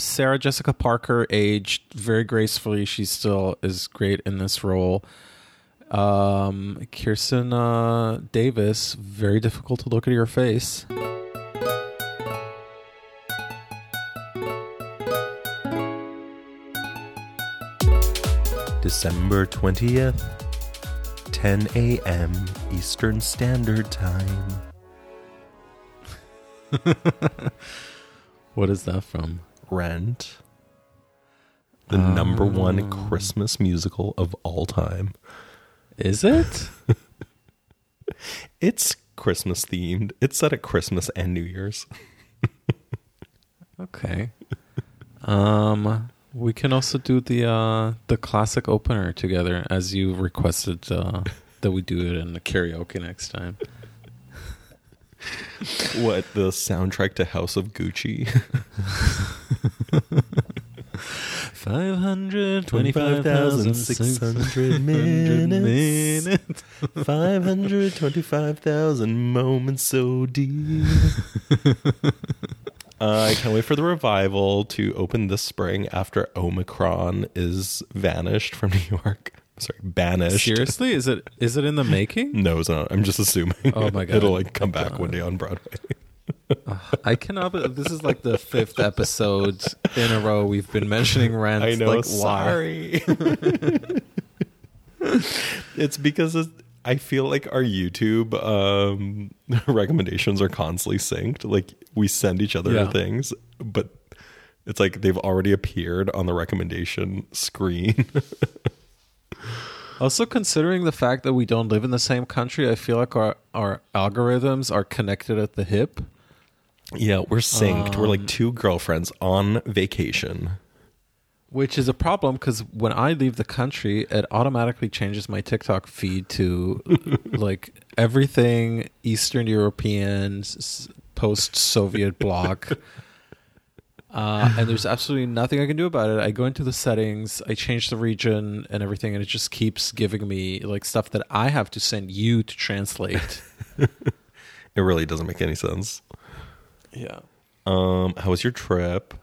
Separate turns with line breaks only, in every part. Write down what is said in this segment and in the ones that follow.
Sarah Jessica Parker aged very gracefully. She still is great in this role. Um, Kristin uh, Davis, very difficult to look at your face.
December 20th, 10 a.m. Eastern Standard Time.
What is that from?
Rent. The number one Christmas musical of all time.
Is it?
It's Christmas themed. It's set at Christmas and New Year's.
Okay. Um, we can also do the uh the classic opener together, as you requested uh, that we do it in the karaoke next time.
What, the soundtrack to House of Gucci?
Five hundred twenty-five thousand six hundred
minutes.
minutes.
525,000 moments so deep. Uh, I can't wait for the revival to open this spring after Omicron is vanished from New York. Sorry, banished.
Seriously, is it is it in the making?
No, it's not. I'm just assuming.
Oh my God.
It'll like come back one day on Broadway.
I cannot. be- This is like the fifth episode in a row we've been mentioning Rent.
I know.
Like,
sorry. it's because it's, I feel like our YouTube um, recommendations are constantly synced. Like we send each other
Yeah.
things, but it's like they've already appeared on the recommendation screen.
Also, considering the fact that we don't live in the same country, I feel like our our algorithms are connected at the hip.
yeah, we're synced. we're
Um,
like two girlfriends on vacation.
Which is a problem because when I leave the country, it automatically changes my TikTok feed to like everything Eastern European, post Soviet bloc. Uh, and there's absolutely nothing I can do about it. I go into the settings, I change the region and everything, and it just keeps giving me like stuff that I have to send you to translate.
It really doesn't make any sense.
yeah.
Um, how was your trip?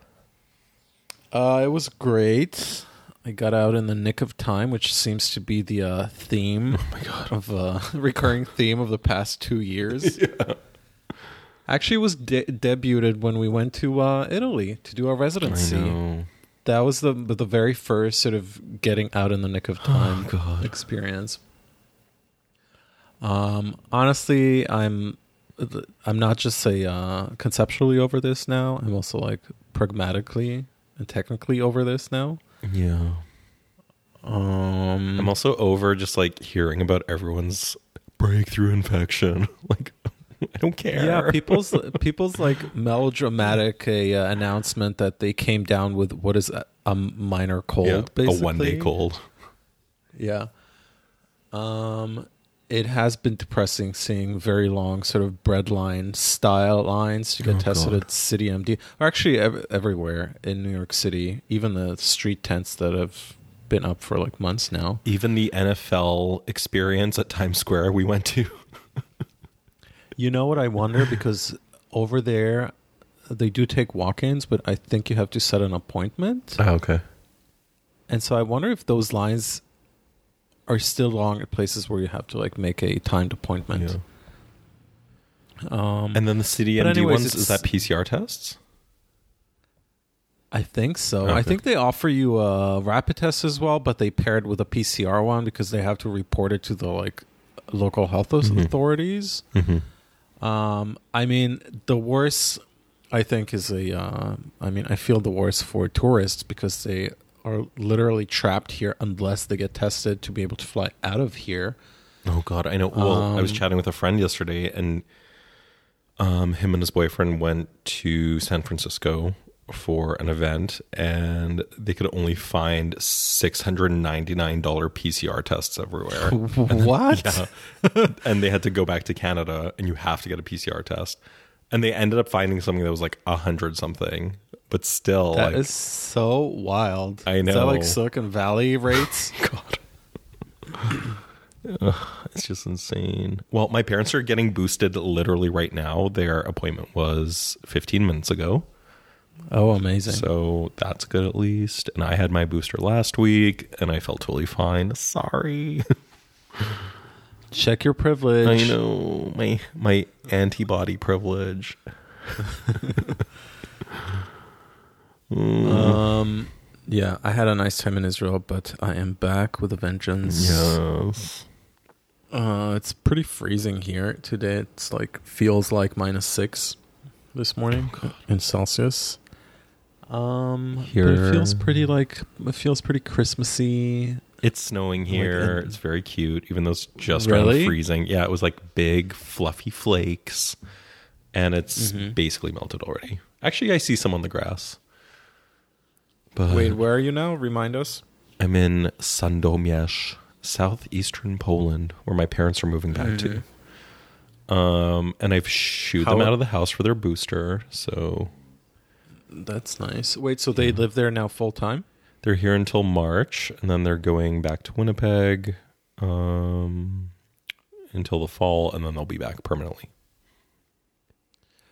Uh, it was great. I got out in the nick of time, which seems to be the uh, theme
Oh my god.
of uh, recurring theme of the past two years. Actually, was de- debuted when we went to uh, Italy to do our residency. That was the the very first sort of getting out in the nick of time
Oh, God.
experience. Um, honestly, I'm I'm not just say uh, conceptually over this now. I'm also like pragmatically and technically over this now.
Yeah.
Um,
I'm also over just like hearing about everyone's breakthrough infection. Like, I don't care.
yeah, people's people's like melodramatic a, uh, announcement that they came down with what is a, a minor cold,
Yeah, a one day cold.
Yeah. Um, it has been depressing seeing very long sort of breadline style lines to get
Oh,
tested
God.
at City MD, or actually ev- everywhere in New York City. Even the street tents that have been up for like months now.
Even the NFL experience at Times Square we went to.
You know what I wonder because over there they do take walk-ins, but I think you have to set an appointment.
Oh, okay.
And so I wonder if those lines are still long at places where you have to like make a timed appointment. Um,
And then the city MD
anyways,
ones, is that PCR tests?
I think so. I think they offer you a rapid test as well, but they paired with a PCR one because they have to report it to the like local health
Mhm.
authorities.
Mm-hmm.
Um, I mean, the worst I think is a. Uh, I mean, I feel the worst for tourists because they are literally trapped here unless they get tested to be able to fly out of here.
Oh God, I know. Well, I was
Um,
chatting with a friend yesterday, and um, him and his boyfriend went to San Francisco for an event, and they could only find six hundred ninety nine dollar PCR tests everywhere.
what?
Yeah. and they had to go back to Canada, and you have to get a PCR test. And they ended up finding something that was like a hundred something, but still,
That
like,
is so wild.
I
Is that
know.
like Silicon Valley rates?
Oh, God. Ugh, it's just insane. Well, my parents are getting boosted literally right now. Their appointment was 15 minutes ago.
Oh, amazing.
So that's good at least. And I had my booster last week and I felt totally fine. Sorry.
Check your privilege.
I know my my antibody privilege.
Um, yeah, I had a nice time in Israel, but I am back with a vengeance.
Yes.
Uh, it's pretty freezing here today. It's like feels like minus six this morning in Celsius. Um, but
Here-
it feels pretty like it feels pretty Christmassy.
It's snowing here.
Like,
it's very cute, even though it's just
Really?
around freezing. Yeah, it was like big, fluffy flakes, and it's
Mhm.
basically melted already. Actually, I see some on the grass. But
Wait, where are you now? Remind us.
I'm in Sandomierz, southeastern Poland, where my parents are moving back to. Um, and I've shooed them
Mm-hmm.
Out of the house for their booster, so
That's nice. Wait, so they live there now full time?
they're here until March, and then they're going back to Winnipeg um, until the fall, and then they'll be back permanently.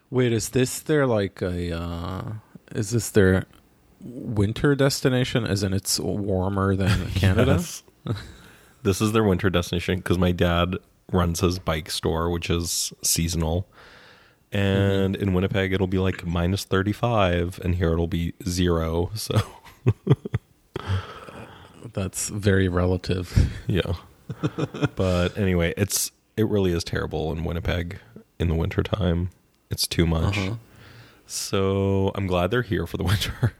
Wait, is this their like a? Uh, is this their winter destination? As in, it's warmer than Canada.
This is their winter destination because my dad runs his bike store, which is seasonal. And in Winnipeg, it'll be like minus 35, and here it'll be zero. So,
That's very relative.
yeah. but anyway, it's it really is terrible in Winnipeg in the wintertime. It's too much.
Uh-huh.
So I'm glad they're here for the winter.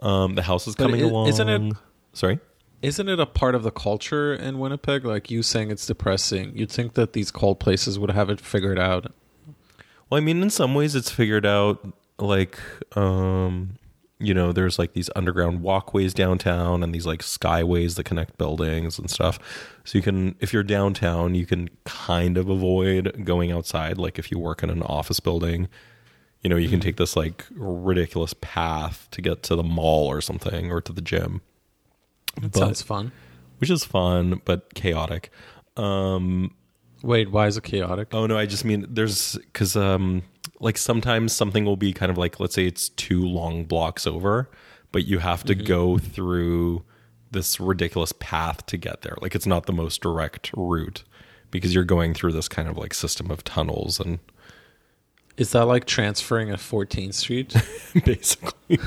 Um, the house is
But
coming along.
isn't it-
Sorry.
Isn't it a part of the culture in Winnipeg? Like you saying it's depressing. You'd think that these cold places would have it figured out.
Well, I mean, in some ways, it's figured out. Like, um, you know, there's like these underground walkways downtown and these like skyways that connect buildings and stuff. So you can, if you're downtown, you can kind of avoid going outside. Like if you work in an office building, you know, you can take this like ridiculous path to get to the mall or something or to the gym,
That
But-
sounds fun.
which is fun but chaotic. Um,
Wait, why is it chaotic?
Oh no, I just mean there's because um like sometimes something will be kind of like let's say it's two long blocks over, but you have to go through this ridiculous path to get there. Like it's not the most direct route because you're going through this kind of like system of tunnels and
Is that like transferring at 14th Street?
basically.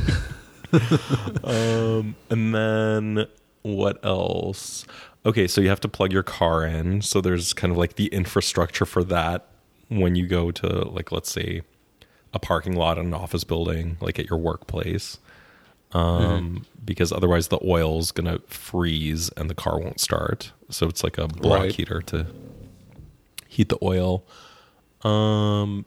um, and then what else? Okay, so you have to plug your car in. So there's kind of like the infrastructure for that when you go to like let's say a parking lot in an office building, like at your workplace. Um, because otherwise the oil's gonna freeze and the car won't start. So it's like a block
Right.
heater to heat the oil. Um,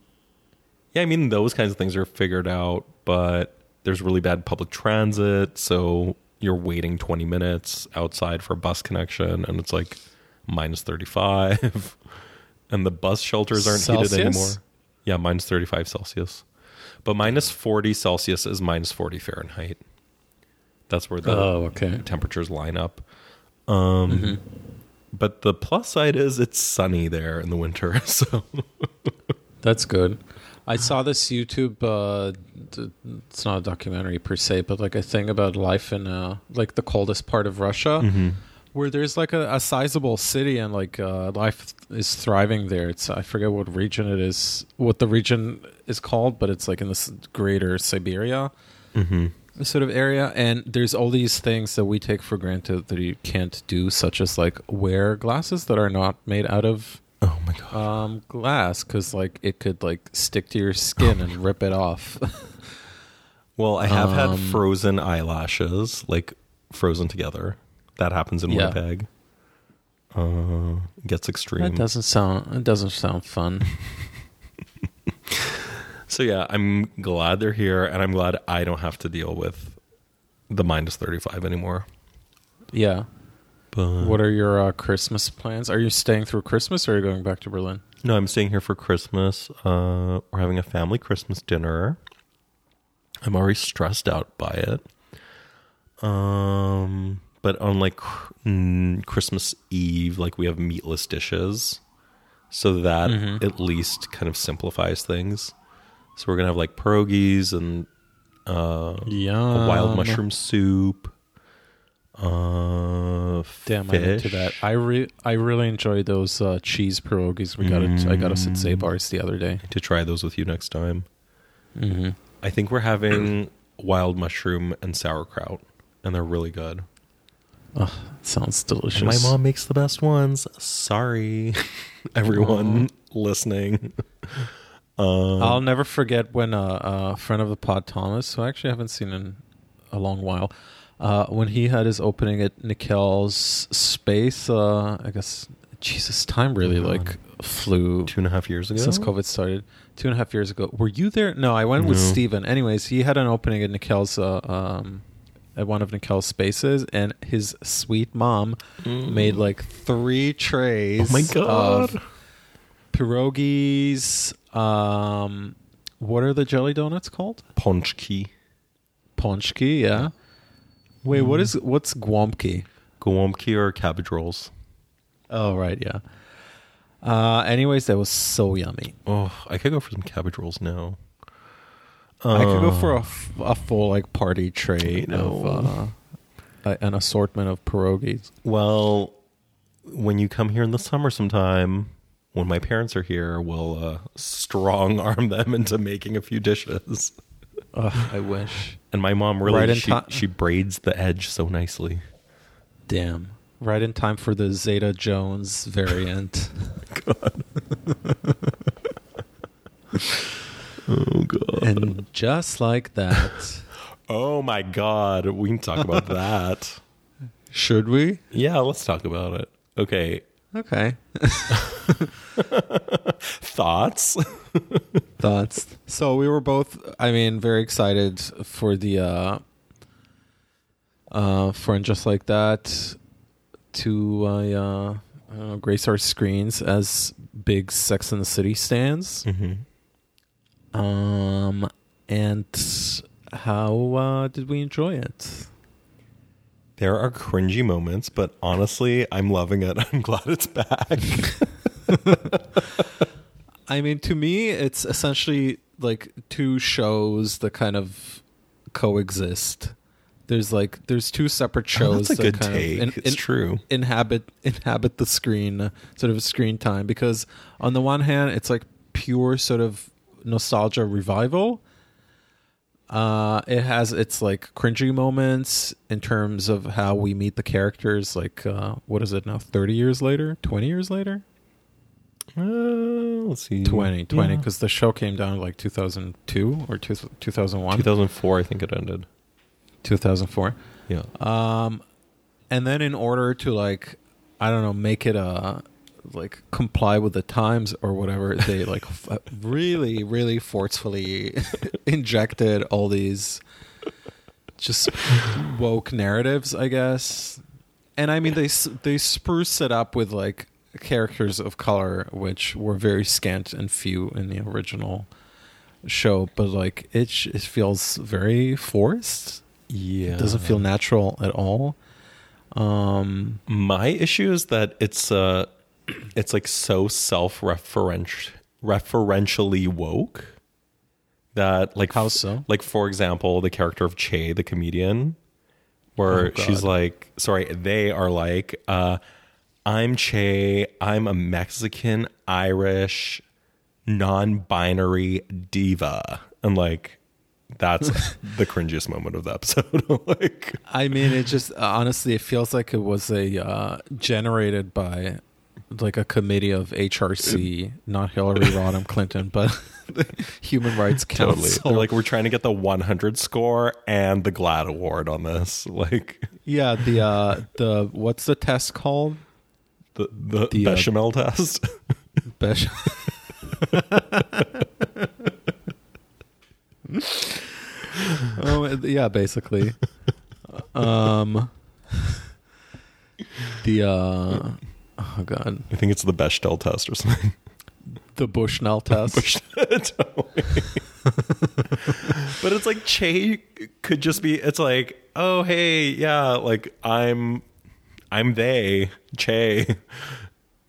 yeah, I mean those kinds of things are figured out, but there's really bad public transit, so you're waiting 20 minutes outside for a bus connection, and it's like minus 35, and the bus shelters aren't heated anymore. Yeah, minus 35 Celsius, but minus 40 Celsius is minus 40 Fahrenheit. That's where the
oh, okay.
temperatures line up. Um, But the plus side is it's sunny there in the winter, so
That's good. I saw this YouTube. Uh, it's not a documentary per se, but like a thing about life in uh, like the coldest part of Russia, where there's like a, a sizable city and like uh, life is thriving there. It's I forget what region it is, what the region is called, but it's like in this greater Siberia sort of area, and there's all these things that we take for granted that you can't do, such as like wear glasses that are not made out of
oh my god.
um glass because like it could like stick to your skin and rip it off
Well, I have had
Um,
frozen eyelashes, like frozen together. That happens in
Yeah.
Winnipeg. Uh, gets extreme.
that doesn't sound it doesn't sound fun
So yeah, I'm glad they're here, and I'm glad I don't have to deal with the minus 35 anymore.
yeah
But
what are your uh, christmas plans are you staying through christmas or are you going back to berlin
no, I'm staying here for Christmas. Uh, we're having a family Christmas dinner. I'm already stressed out by it. Um, but on like mm, Christmas Eve, like we have meatless dishes, so that at least kind of simplifies things. So we're gonna have like pierogies and uh, wild mushroom soup. Uh,
Damn, I'm into that. I re- I really enjoy those uh, cheese pierogies we got. At, I got us at Zabar's the other day.
to try those with you next time.
Mm-hmm.
I think we're having wild mushroom and sauerkraut, and they're really good.
Sounds delicious.
And my mom makes the best ones. Sorry, everyone listening. Um,
I'll never forget when uh, a friend of the pod, Thomas, who I actually haven't seen in a long while, uh, when he had his opening at Nikel's Space. Uh, I guess Jesus, time really
Oh,
like flew
two and a half years ago.
since COVID started. Two and a half years ago. Were you there? No, I went with
No.
Steven. Anyways, he had an opening at Nikel's. Uh, um, at one of Nikel's spaces, and his sweet mom made like three trays.
Oh my God.
Pierogies. Um, what are the jelly donuts called?
Ponchki,
Ponchki, yeah. Wait, what is what's guamki?
gołąbki, or cabbage rolls.
Oh, right, yeah. Uh, anyways, that was so yummy.
Oh, I could go for some cabbage rolls now.
I could go for a, f- a full like party tray of uh, a- an assortment of pierogies.
Well, when you come here in the summer sometime, when my parents are here, we'll uh, strong arm them into making a few dishes.
Ugh, I wish.
And my mom really
Right in
she, she braids the edge so nicely.
Damn. Right in time for the Zeta Jones variant.
Oh god.
and just like that.
oh my god, we can talk about that.
Should we?
Yeah, let's talk about it. Okay,
Okay.
thoughts?
Thoughts. So we were both I mean, very excited for the uh uh for and just like that to uh, uh I don't know, grace our screens as big Sex in the City stands.
mm-hmm.
Um, and how uh, did we enjoy it?
There are cringy moments, but honestly, I'm loving it. I'm glad it's back.
I mean, to me, it's essentially like two shows that kind of coexist. There's like there's two separate
Oh,
shows
that's a
that
good
kind of
take.
in-
it's
in-
true.
inhabit inhabit the screen, uh, sort of screen time. Because on the one hand, it's like pure sort of nostalgia revival. Uh, it has its like cringy moments in terms of how we meet the characters. Like, uh, what is it now? Thirty years later, twenty years later,
Uh, let's see.
20, 20,
Yeah.
because the show came down like two thousand two or two, two thousand one,
2004, I think it ended.
Two thousand four.
Yeah.
Um, and then in order to like, I don't know, make it uh like comply with the times or whatever, they like f- really, really forcefully injected all these just woke narratives, I guess. And I mean, they they spruce it up with like characters of color, which were very scant and few in the original show, but like it it feels very forced
Yeah.
it doesn't feel natural at all. Um,
My issue is that it's uh it's like so self-referential referentially woke that like
How so?
like for example the character of Che the comedian where
Oh,
she's like sorry they are like uh I'm Che I'm a Mexican Irish non-binary diva and like that's the cringiest moment of the episode like
I mean, it just honestly, it feels like it was a uh, generated by like a committee of HRC, not Hillary Rodham Clinton, but the Human Rights Council.
They're like, we're trying to get the 100 score and the GLAAD award on this. Like
yeah, the uh, the what's the test called?
the the,
The, uh,
bechamel test.
Besh- oh yeah, basically. Um, the uh, oh god,
I think it's the Bechdel test or something.
the Bushnell test.
But it's like Che could just be. It's like, oh hey, yeah, like I'm, I'm they Che,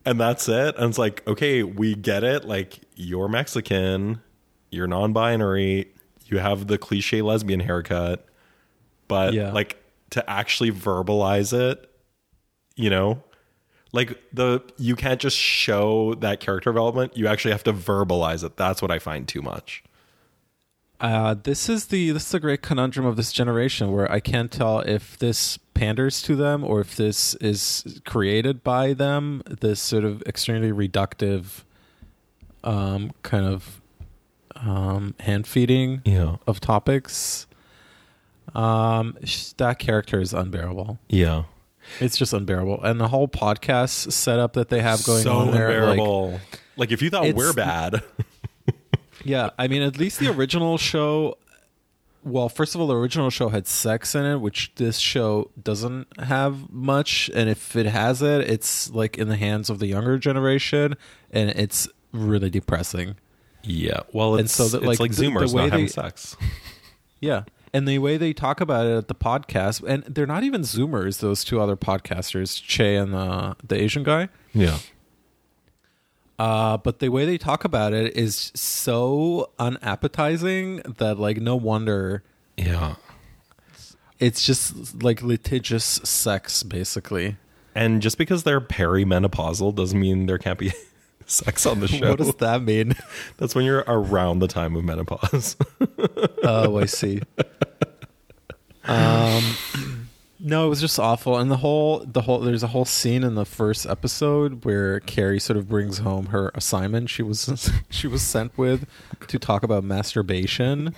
and that's it. And it's like, okay, we get it. Like you're Mexican, you're non-binary, you have the cliche lesbian haircut, but
Yeah.
like to actually verbalize it, you know, like the you can't just show that character development. You actually have to verbalize it. That's what I find too much.
Uh, this is the this is the great conundrum of this generation where I can't tell if this panders to them or if this is created by them. This sort of extremely reductive, um, kind of um, hand feeding
Yeah.
of topics. Um, sh- that character is unbearable.
Yeah.
It's just unbearable, and the whole podcast setup that they have going
so
on there, like,
unbearable. Like, if you thought we're bad,
Yeah, I mean, at least the original show. Well, first of all, the original show had sex in it, which this show doesn't have much. And if it has it, it's like in the hands of the younger generation, and it's really depressing.
Yeah. Well,
And
it's
so that,
it's
like,
like
the- the
Zoomers
way
not having
they-
sex.
Yeah. And the way they talk about it at the podcast, and they're not even Zoomers, those two other podcasters, Che and the, the Asian guy.
Yeah.
Uh, but the way they talk about it is so unappetizing that, like, no wonder
Yeah.
it's just like litigious sex basically
And just because they're perimenopausal doesn't mean there can't be sex on the show.
what does that mean
That's when you're around the time of menopause.
oh i see um no it was just awful and the whole the whole there's a whole scene in the first episode where carrie sort of brings home her assignment she was she was sent with to talk about masturbation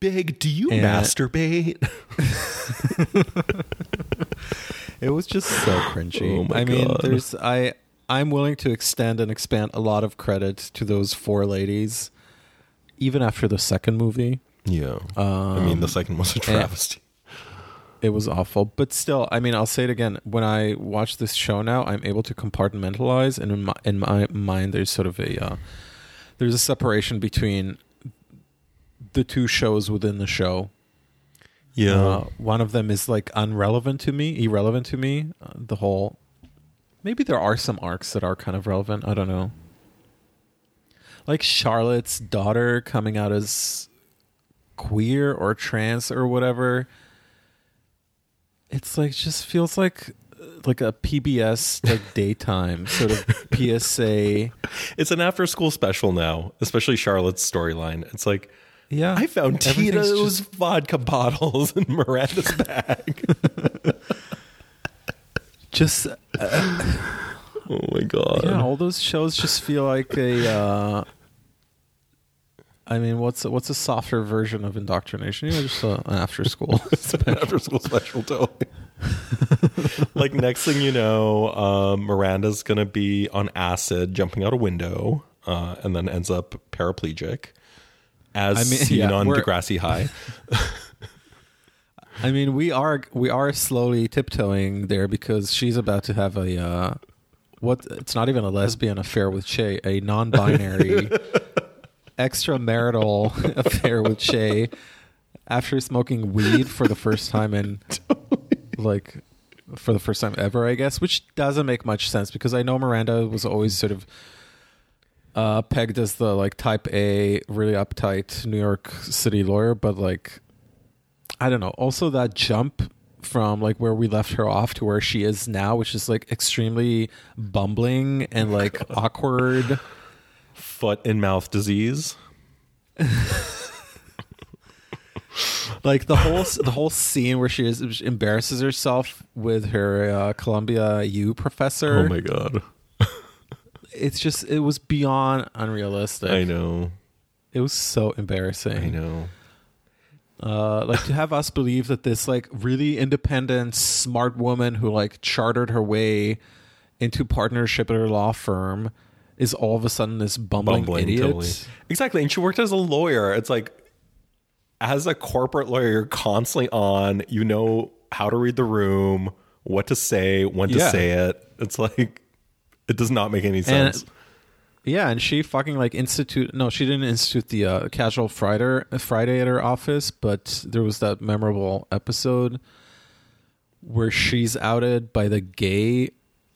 Big, do you
And-
masturbate?
It was just so cringy.
Oh
I mean,
God.
there's I I'm willing to extend and expand a lot of credit to those four ladies, even after the second movie.
Yeah. I mean, the second was a travesty.
It was awful, but still, I mean, I'll say it again. When I watch this show now, I'm able to compartmentalize, and in my in my mind, there's sort of a uh, there's a separation between the two shows within the show.
yeah.
Uh, one of them is like unrelevant to me, irrelevant to me. Uh, the whole. Maybe there are some arcs that are kind of relevant. I don't know. Like Charlotte's daughter coming out as queer or trans or whatever. It's like just feels like uh, like a PBS like daytime sort of PSA.
it's an after school special now, especially Charlotte's storyline. It's like,
Yeah,
I found Tito's
just-
vodka bottles in Miranda's bag.
just
oh my God.
yeah, all those shows just feel like a. Uh, I mean, what's a, what's a softer version of indoctrination? You know, just a, an after school.
an after school special totally. like next thing you know, um, Miranda's gonna be on acid, jumping out a window, uh, and then ends up paraplegic, as
I mean,
seen
yeah,
on Degrassi High.
I mean, we are we are slowly tiptoeing there because she's about to have a uh, what? It's not even a lesbian affair with Che, a non-binary extramarital affair with Che after smoking weed for the first time in like for the first time ever, I guess, which doesn't make much sense because I know Miranda was always sort of uh, pegged as the like type A, really uptight New York City lawyer, but like I don't know. Also, that jump from like where we left her off to where she is now, which is like extremely bumbling and like awkward.
Foot and mouth disease.
Like the whole the whole scene where she is embarrasses herself with her uh, Columbia U professor.
Oh my god.
It's just it was beyond unrealistic.
I know.
It was so embarrassing.
I know.
Uh like to have us believe that this like really independent smart woman who like chartered her way into partnership at her law firm is all of a sudden this bumbling,
Bumbling
idiot
totally. Exactly. And she worked as a lawyer. It's like as a corporate lawyer, you're constantly on, you know how to read the room, what to say, when to
Yeah.
say it. It's like it does not make any
and
sense.
Yeah and she fucking like institute no she didn't institute the uh, casual friday friday at her office but there was that memorable episode where she's outed by the gay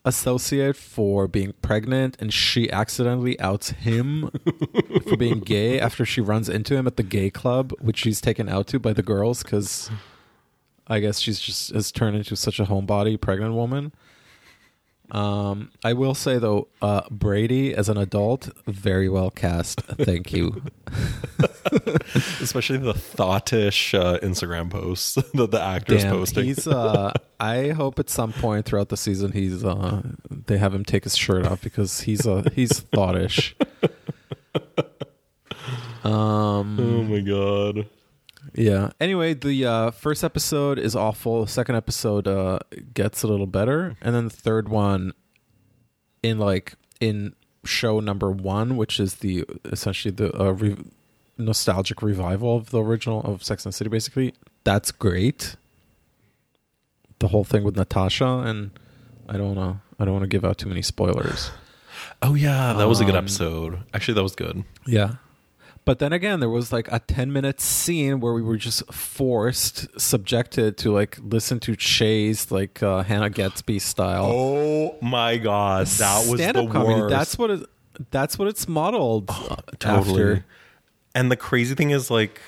associate for being pregnant and she accidentally outs him for being gay after she runs into him at the gay club which she's taken out to by the girls because i guess she's just has turned into such a homebody pregnant woman um i will say though uh brady as an adult very well cast thank you
Especially the thoughtish uh, Instagram posts that the actor's
Damn,
posting.
he's uh i hope at some point throughout the season he's uh they have him take his shirt off because he's uh he's thoughtish um
oh my god.
Yeah. Anyway, the uh, first episode is awful. The second episode uh, gets a little better, and then the third one, in like in show number one, which is the essentially the uh, re- nostalgic revival of the original of Sex and the City. Basically, that's great. The whole thing with Natasha, and I don't want to. I don't want to give out too many spoilers.
Oh yeah, that was a good
Um,
episode. Actually, that was good.
Yeah. But then again, there was like a 10 minute scene where we were just forced, subjected to like listen to Che's like uh, Hannah Gadsby style.
Oh my god, that was
stand-up
the
comedy.
worst.
That's what it, that's what it's modeled uh,
totally.
after.
And the crazy thing is, like,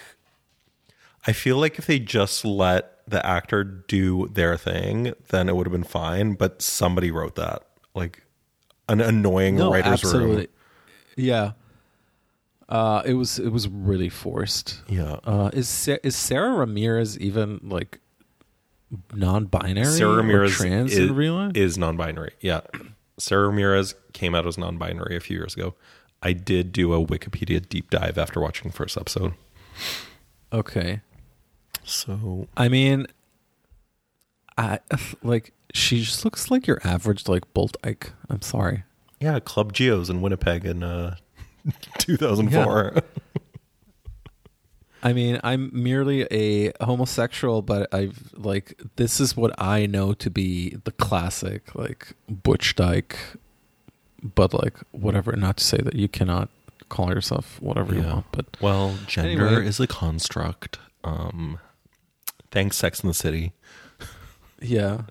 I feel like if they just let the actor do their thing, then it would have been fine. But somebody wrote that, like, an annoying
No,
writer's
absolutely.
room.
Yeah. Uh, it was it was really forced.
Yeah.
Uh, is is Sara Ramirez even like non-binary
Sara
or
Ramirez
trans
is,
in real life?
is non-binary. Yeah, Sara Ramirez came out as non-binary a few years ago. I did do a Wikipedia deep dive after watching the first episode.
okay.
So
I mean, I like she just looks like your average like Bolt Ike. I'm sorry.
yeah, Club Gio's in Winnipeg in uh, 2004.
I mean, I'm merely a homosexual, but I've like this is what I know to be the classic like Butch Dyke, but like whatever. Not to say that you cannot call yourself whatever you want, but
Well, gender
Anyway.
is a construct. Um, thanks, Sex in the City.
Yeah.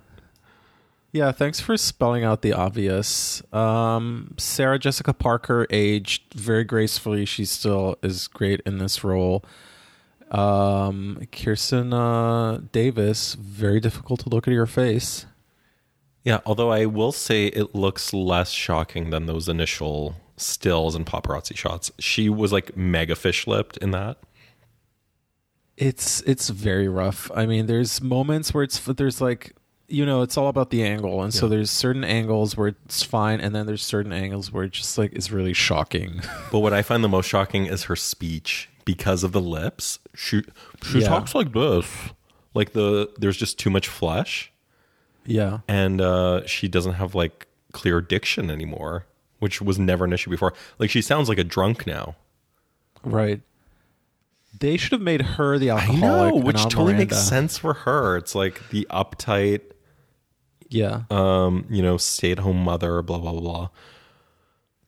Yeah, thanks for spelling out the obvious. Um, Sarah Jessica Parker aged very gracefully. She still is great in this role. Um, Kristin uh, Davis, very difficult to look at your face.
Yeah, although I will say it looks less shocking than those initial stills and paparazzi shots. She was like mega fish lipped in that.
It's it's very rough. I mean, there's moments where it's there's like you know it's all about the angle, and so
Yeah.
there's certain angles where it's fine, and then there's certain angles where it just like is really shocking.
But what I find the most shocking is her speech because of the lips. She she
Yeah.
talks like this. Like the there's just too much flesh
yeah.
and uh she doesn't have like clear diction anymore, which was never an issue before. Like she sounds like a drunk now.
Right. They should have made her the alcoholic. and
which
not
totally
Miranda.
makes sense for her. It's like the uptight
Yeah.
um, you know, stay-at-home mother, blah blah blah.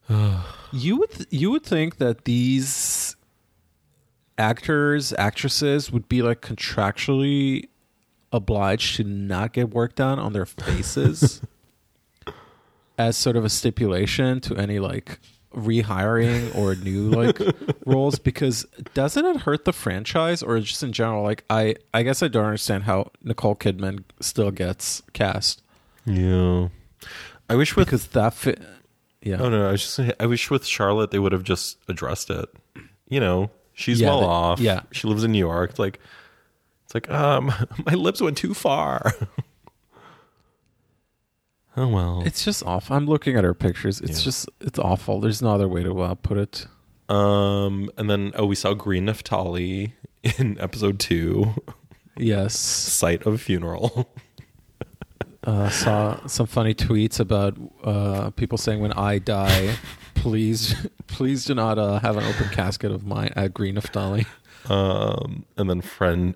blah.
You would th- you would think that these actors, actresses would be like contractually obliged to not get work done on their faces as sort of a stipulation to any like rehiring or new like roles because doesn't it hurt the franchise or just in general like I I guess I don't understand how Nicole Kidman still gets cast
Yeah. I wish with
because that fit yeah
Oh no, I was just saying, I wish with Charlotte they would have just addressed it. You know, she's
Yeah,
well
they-
off.
yeah.
She lives in New York. It's like it's like, um, my lips went too far. oh well.
It's just awful. I'm looking at her pictures. It's
Yeah.
just it's awful. There's no other way to uh, put it.
Um and then oh we saw Green Neftali in episode two,
Yes.
Site of Funeral.
Uh, saw some funny tweets about uh, people saying when I die, please please do not uh, have an open casket of mine at Green Neftali.
Um and then friend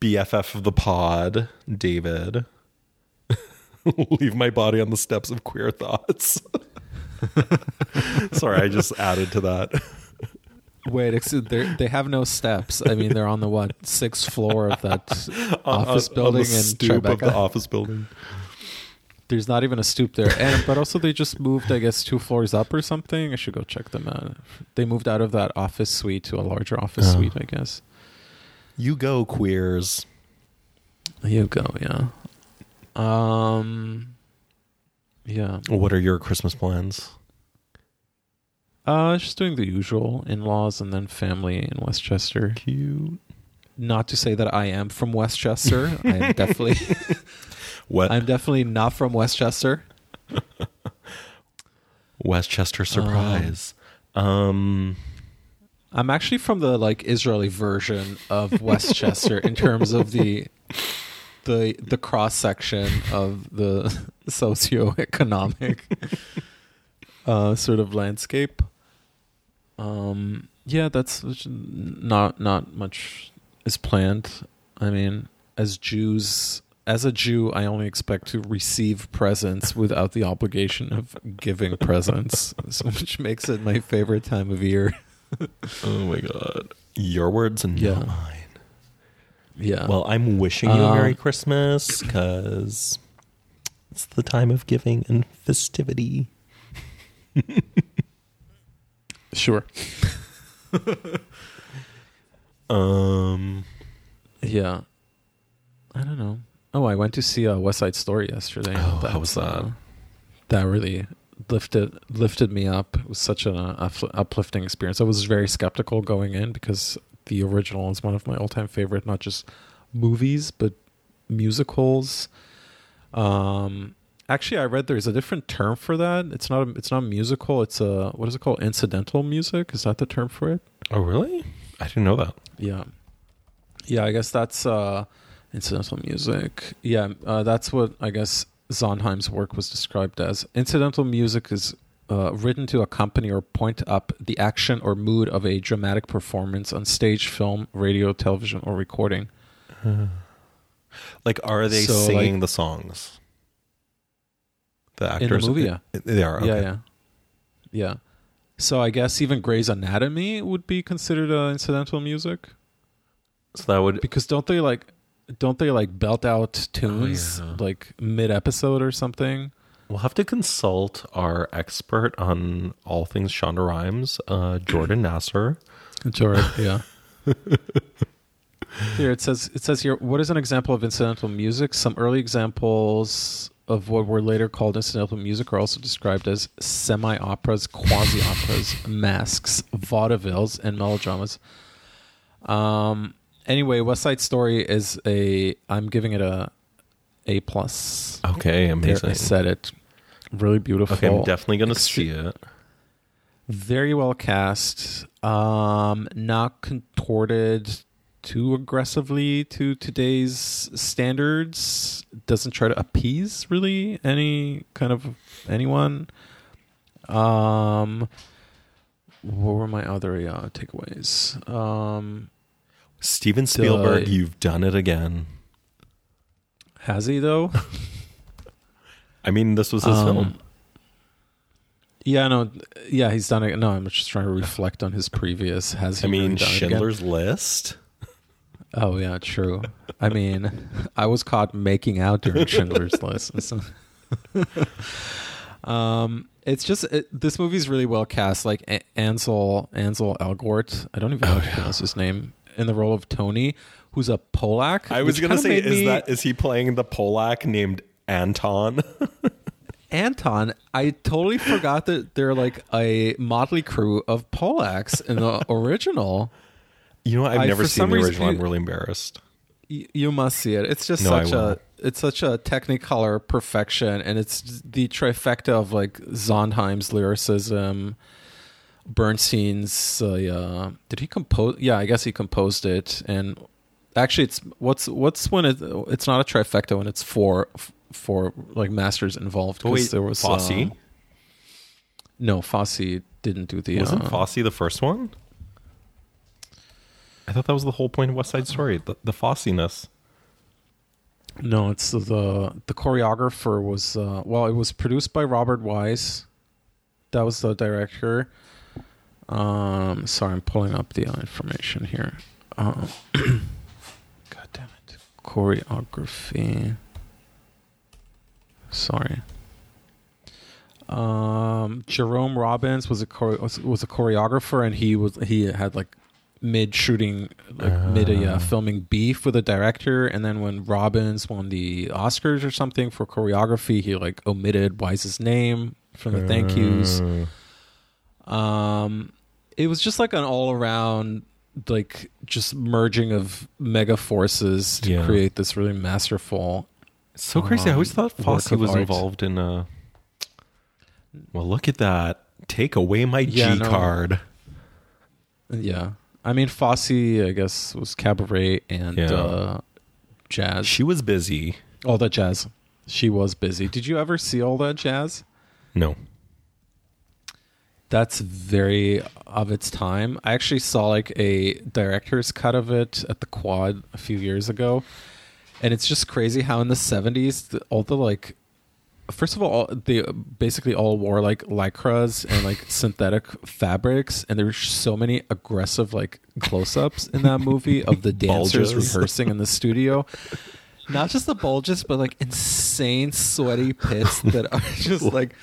BFF of the pod, David. Leave my body on the steps of queer thoughts. Sorry, I just added to that.
Wait, they're- have no steps. I mean, they're on the what sixth floor of that
On-
office
on- on
building
the
in
stoop of
Tribeca.
the office building.
There's not even a stoop there, and but also they just moved, I guess, two floors up or something. I should go check them out. They moved out of that office suite to a larger office
Oh.
suite, I guess.
You go, queers.
You go, yeah. Um, yeah.
What are your Christmas plans?
Uh, just doing the usual in-laws and then family in Westchester.
Cute.
Not to say that I am from Westchester. I am definitely,
What
I'm definitely not from Westchester.
Westchester surprise? Um,
I'm actually from the like Israeli version of Westchester in terms of the the the cross section of the socioeconomic uh, sort of landscape. Um, yeah, that's not not much is planned. I mean, as Jews, as a Jew, I only expect to receive presents without the obligation of giving presents, so which makes it my favorite time of year.
oh my god. Your words and
Yeah.
not mine.
Yeah.
Well, I'm wishing you a
Um,
Merry Christmas because it's the time of giving and festivity.
Sure.
Um,
Yeah. I don't know. Oh, I went to see a West Side Story yesterday.
Oh, how was that?
that really lifted lifted me up. It was such an uh, uplifting experience. I was very skeptical going in because the original is one of my all time favorite, not just movies but musicals. Um, actually, I read there's a different term for that. It's not a, it's not musical. It's a what is it called? Incidental music. Is that the term for it?
oh, really? I didn't know that.
Yeah. Yeah, I guess that's uh incidental music. Yeah, uh, that's what I guess Sondheim's work was described as. Incidental music is uh, written to accompany or point up the action or mood of a dramatic performance on stage, film, radio, television, or recording.
Like, are they
So,
singing
like-
the songs? The
In the
actors
movie, yeah.
they are. Okay.
Yeah, yeah. Yeah. So I guess even Grey's Anatomy would be considered uh, incidental music
So that would
because don't they like don't they like belt out tunes
yeah.
like mid episode or something?
we'll have to consult our expert on all things Shonda Rhimes, uh, Jordan Nasser.
Jordan, yeah. here it says it says here what is an example of incidental music? Some early examples of what were later called incidental music are also described as semi-operas, quasi-operas, masques, vaudevilles, and melodramas. Um. Anyway, West Side Story is a. I'm giving it a A plus.
Okay,
There,
amazing.
I said it. Really beautiful.
Okay, I'm definitely gonna
Extre-
see it.
very well cast um not contorted too aggressively to today's standards doesn't try to appease really any kind of anyone um what were my other uh, takeaways um
Steven Spielberg,
The-
you've done it again.
has he though
I mean, this was his
Um,
film.
yeah no yeah he's done it no i'm just trying to reflect on his previous has he
I mean,
really it again?
Schindler's List.
Oh yeah, true. I mean, I was caught making out during Schindler's List. So- um, it's just it, this movie's really well cast. Like A- Ansel Ansel Elgort, I don't even know
Oh,
how to pronounce his name, in the role of Tony, who's a Polak.
I was gonna say, is
me-
that is he playing the Polak named Anton?
Anton? I totally forgot that they're like a motley crew of Polacks in the original.
You know, I've
I-
never
for
seen the
reason
original. I'm really embarrassed.
You must see it. It's just
No,
such a it's such a technicolor perfection, and it's the trifecta of like Sondheim's lyricism, Bernstein's. Uh, yeah, did he compose? Yeah, I guess he composed it. And actually, it's what's what's when it it's not a trifecta when it's four f- four like masters involved
because
there was
Fosse?
uh, no, Fosse didn't do the.
Wasn't
uh,
Fosse the first one? I thought that was the whole point of West Side Story, the, the Fossiness.
No, it's the the choreographer was uh, well, it was produced by Robert Wise. That was the director. Um, sorry, I'm pulling up the uh, information here. Um, God damn it! Choreography. Sorry. Um, Jerome Robbins was a chore- was, was a choreographer, and he was he had like mid shooting, like mid uh,
Ah.
filming beef with the director, and then when Robbins won the Oscars or something for choreography, he like omitted Wise's name from the thank yous.
Uh,
Um, it was just like an all around like just merging of mega forces to
Yeah.
create this really masterful.
It's so crazy. I always
Um,
thought Fosse was
art.
involved in. Uh, well, look at that! Take away my
Yeah,
G
no.
card.
Yeah, I mean Fosse, I guess, was cabaret and
Yeah.
uh, jazz.
She was busy.
all that jazz. She was busy. Did you ever see all that jazz?
No.
That's very of its time. I actually saw like a director's cut of it at the Quad a few years ago, and it's just crazy how in the seventies all the like, first of all, they basically all wore like lycras and like synthetic fabrics, and there were so many aggressive like close-ups in that movie of the dancers
Bulges.
rehearsing in the studio. Not just the bulges, but like insane sweaty pits that are just like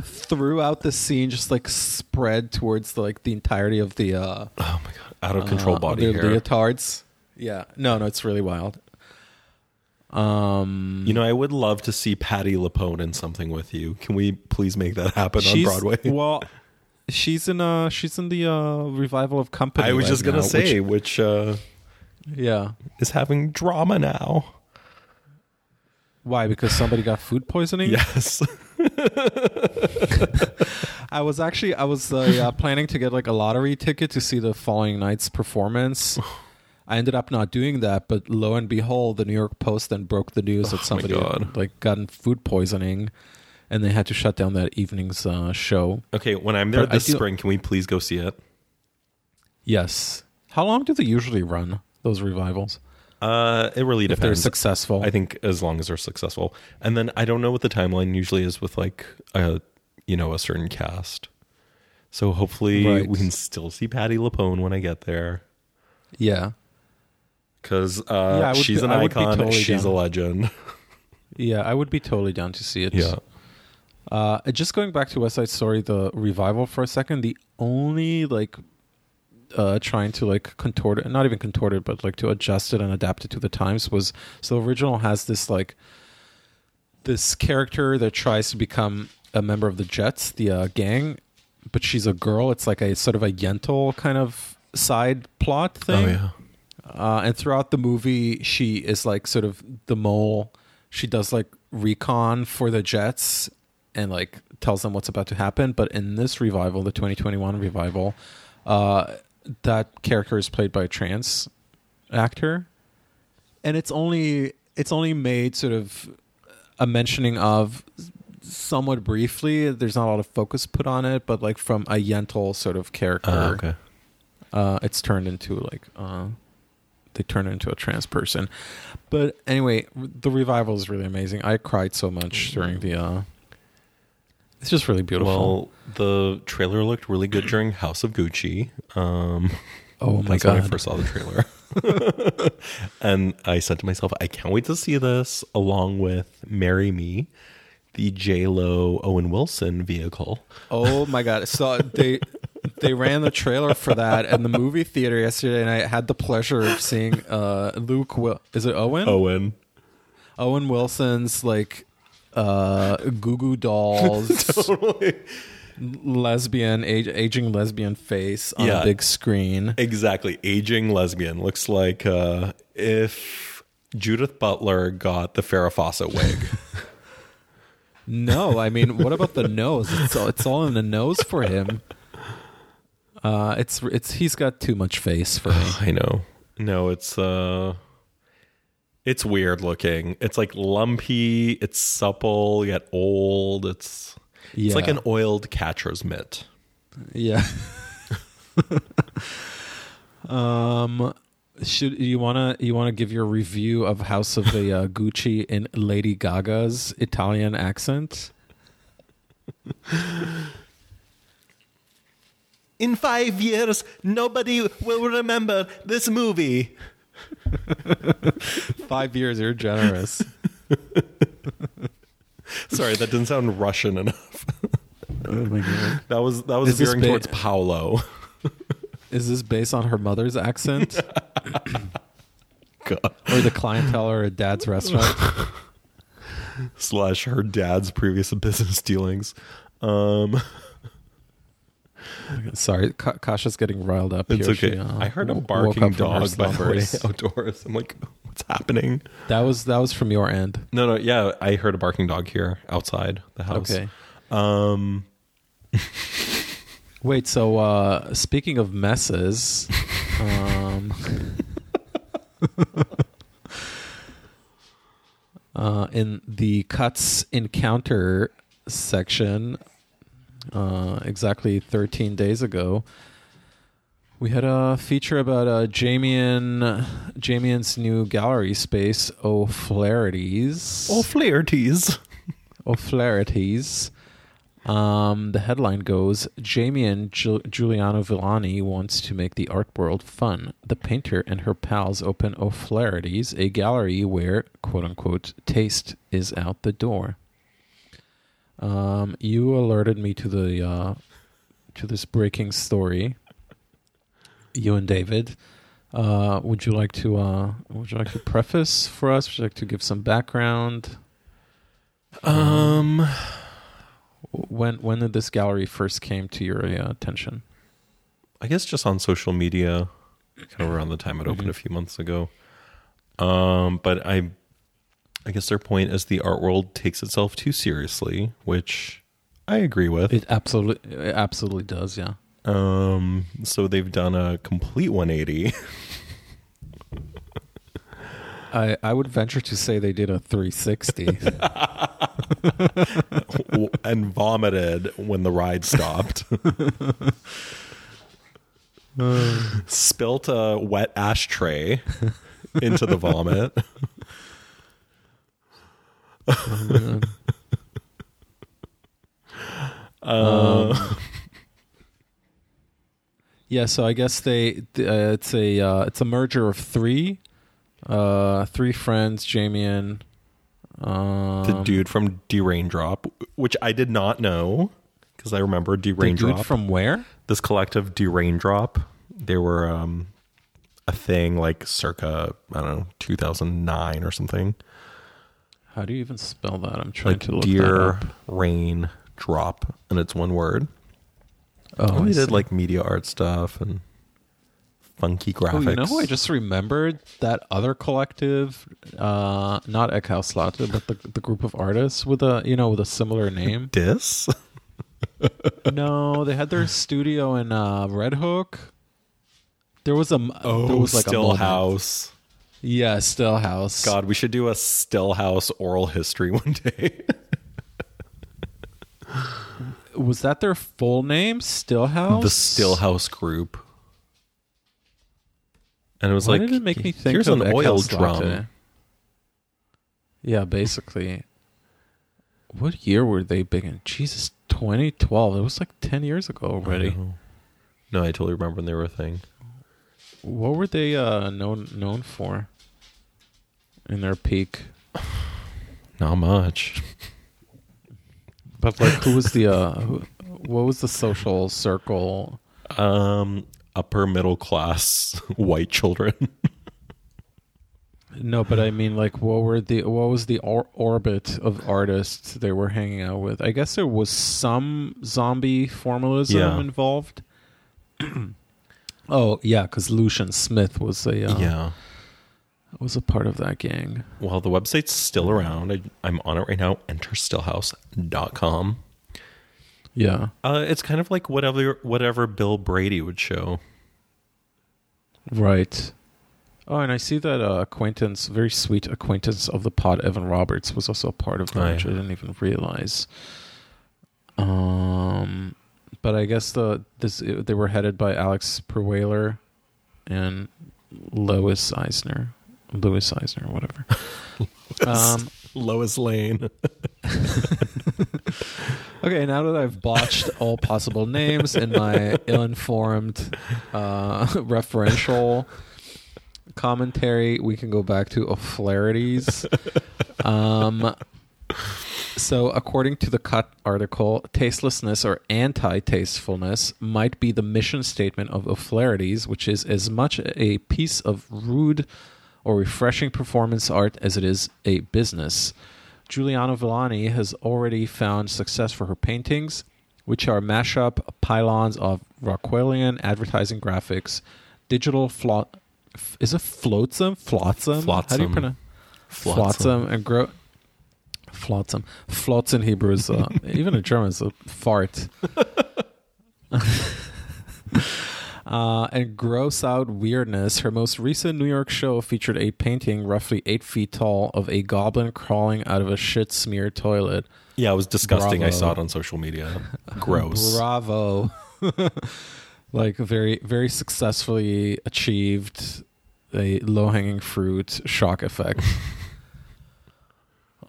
throughout the scene just like spread towards the, like the entirety of the uh
Oh my god! Out of control
uh,
body hair.
leotards yeah no no it's really wild um
You know, I would love to see Patti LuPone in something with you. Can we please make that happen on Broadway?
well she's in uh she's in the uh revival of company
I was
right
just gonna
now,
say,
which-
which, uh,
yeah
is having drama now.
why because somebody got food poisoning
Yes.
I was actually I was uh, yeah, planning to get like a lottery ticket to see the following night's performance. I ended up not doing that, but lo and behold, the New York Post then broke the news
Oh
that somebody had, like gotten food poisoning, and they had to shut down that evening's uh, show.
okay, when I'm there
But
this
do-
spring, can we please go see it?
Yes. How long do they usually run those revivals?
Uh, it really depends.
If they're successful,
I think as long as they're successful, and then I don't know what the timeline usually is with like a you know a certain cast. So hopefully
Right.
we can still see Patti LuPone when I get there
yeah,
because uh,
would
she's
be-
an
I would be
icon.
totally
she's
down.
a legend.
yeah, I would be totally down to see it.
yeah.
Uh, just going back to West Side Story, the revival for a second. The only like uh, trying to like contort it, not even contort it, but like to adjust it and adapt it to the times was so. The original has this like this character that tries to become a member of the Jets, the uh, gang, but she's a girl. It's like a sort of a Yentl kind of side plot thing.
Oh yeah.
Uh, and throughout the movie, she is like sort of the mole. She does like recon for the Jets and like tells them what's about to happen. But in this revival, the 2021 revival, uh, that character is played by a trans actor, and it's only it's only made sort of a mentioning of somewhat briefly. There's not a lot of focus put on it, but like from a Yentl sort of character
Oh, okay.
uh, it's turned into like uh, they turn into a trans person. But anyway, the revival is really amazing. I cried so much during the. Uh, it's just really beautiful.
Well, the trailer looked really good during House of Gucci. Um,
oh my
that's when I first saw the trailer. and I said to myself, I can't wait to see this along with Marry Me, the J Lo Owen Wilson vehicle.
Oh my god! So they they ran the trailer for that in the movie theater yesterday, and I had the pleasure of seeing uh, Luke. Wil- is it Owen?
Owen.
Owen Wilson's like uh, Goo Goo Dolls.
Totally.
lesbian age, aging lesbian face on
Yeah.
a big screen
Exactly. Aging lesbian. Looks like uh, if Judith Butler got the Farrah Fawcett wig.
no i mean what about the nose it's all, it's all in the nose for him uh it's it's he's got too much face for me
I know. No, it's uh it's weird looking. It's like lumpy, it's supple, yet old. It's
yeah
it's like an oiled catcher's mitt.
yeah um should you want to you want to give your review of house of the uh, gucci in lady gaga's italian accent
In 5 years, nobody will remember this movie.
five years you're generous
Sorry, that didn't sound Russian enough.
Oh my god.
That was that was
Is
veering
ba-
towards Paolo.
Is this based on her mother's accent
God.
or the clientele at dad's restaurant?
Slash her dad's previous business dealings. Um,
Sorry, Ka- Kasha's getting riled up.
it's
here.
okay.
She, uh,
I heard a barking
up from her
dog by the way outdoors. I'm like, what's happening?
That was that was from your end.
No, no, yeah, I heard a barking dog here outside the house.
Okay.
Um,
Wait, so uh speaking of messes, um uh in the cuts encounter section uh exactly 13 days ago we had a feature about uh Jamian Jamian's new gallery space O'Flaherty's
all flaherties.
O'Flaherty's. Um, the headline goes Jamian Giul- Juliano-Villani wants to make the art world fun. The painter and her pals open O'Flaherty's, a gallery where, quote unquote, taste is out the door. Um, you alerted me to the uh, to this breaking story. You and David. Uh, would you like to uh, would you like to preface for us? Would you like to give some background?
Um,
When when did this gallery first came to your uh, attention?
I guess just on social media, kind of around the time it opened
Mhm.
a few months ago. Um, but I, I guess their point is the art world takes itself too seriously, which I agree with.
It absolutely it absolutely does, yeah.
Um, so they've done a complete 180.
I I would venture to say they did a 360.
and vomited when the ride stopped. Spilt a wet ashtray into the vomit. Uh,
yeah, so I guess they uh, it's a uh, it's a merger of three uh three friends, Jamian um,
the dude from DeRaindrop, which I did not know because I remember D
the
Raindrop.
dude from where?
this collective DeRaindrop, they were um, a thing like circa I don't know 2009 or something.
How do you even spell that? I'm trying
Like
to look
deer rain drop, and it's one word.
Oh,
they
I
did like media art stuff and funky graphics.
Oh, you know, I just remembered that other collective, uh, not Eckhaus but the the group of artists with a you know with a similar name.
Dis.
no, they had their studio in uh, Red Hook. There was a
Oh,
there was like a
Still
moment.
House.
Yeah, Stillhouse.
God, we should do a Stillhouse oral history one day.
was that their full name? Stillhouse.
the Stillhouse group. And it was
Why
like,
did it make me think
here's
of
an oil drum.
Latte? Yeah, basically. What year were they big in? Jesus, 2012. It was like 10 years ago already.
I. No, I totally remember when they were a thing.
What were they uh, known known for in their peak?
Not much.
But like, who was the uh, who, what was the social circle?
Um, upper middle class white children.
No, but I mean, like, what were the what was the or- orbit of artists they were hanging out with? I guess there was some zombie formalism
Yeah.
involved. oh yeah, because Lucian Smith was a uh,
yeah.
Was a part of that gang.
Well, the website's still around. I, I'm on it right now. Enterstillhouse.com.
Yeah,
Uh, it's kind of like whatever whatever Bill Brady would show.
right. Oh, and I see that uh, acquaintance, very sweet acquaintance of the pod, Evan Roberts, was also a part of that,
Oh,
which I didn't even realize. Um, but I guess the this they were headed by Alex Perweiler and Lois Eisner, Louis Eisner, or whatever. um,
Lois Lane.
okay, now that I've botched all possible names in my ill-informed uh, referential commentary, we can go back to O'Flaherty's. Um, So, according to the Cut article, tastelessness or anti tastefulness might be the mission statement of O'Flaherty's, which is as much a piece of rude or refreshing performance art as it is a business. Juliano-Villani has already found success for her paintings, which are mashup pylons of Rockwellian advertising graphics, digital flo- f- is it flotsam? Flotsam? How do you
Flotsam.
pronounce
Flotsam.
flotsam and grow flotsam flots in hebrew is uh, even in german is a fart uh, and gross out weirdness her most recent new york show featured a painting roughly eight feet tall of a goblin crawling out of a shit smeared toilet
Yeah, it was disgusting. I saw it on social media. Gross.
bravo like very very successfully achieved a low-hanging fruit shock effect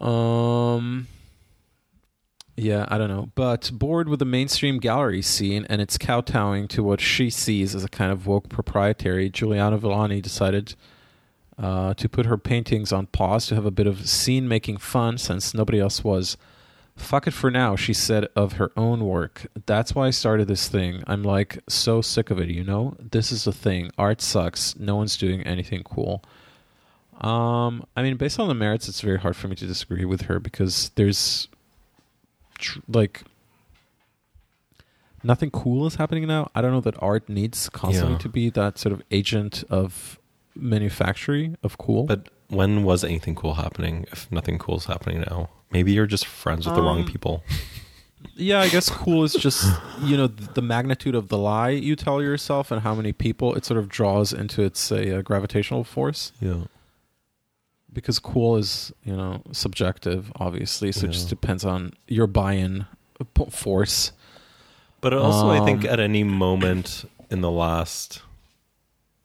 um yeah i don't know but bored with the mainstream gallery scene and its kowtowing to what she sees as a kind of woke proprietary Juliano-Villani decided uh, to put her paintings on pause to have a bit of scene making fun since nobody else was Fuck it for now, she said of her own work. That's why I started this thing. I'm like so sick of it, you know? This is the thing. Art sucks. No one's doing anything cool. Um, I mean, based on the merits, it's very hard for me to disagree with her because there's tr- like nothing cool is happening now. I don't know that art needs constantly
Yeah.
to be that sort of agent of manufacturing of cool.
But when was anything cool happening if nothing cool is happening now? Maybe you're just friends with the wrong
Um,
people.
Yeah, I guess cool is just you know th- the magnitude of the lie you tell yourself and how many people it sort of draws into its a, uh gravitational force.
Yeah.
Because cool is you know subjective, obviously, so it just depends on your buy-in force.
But also, I think
Um,
at any moment in the last,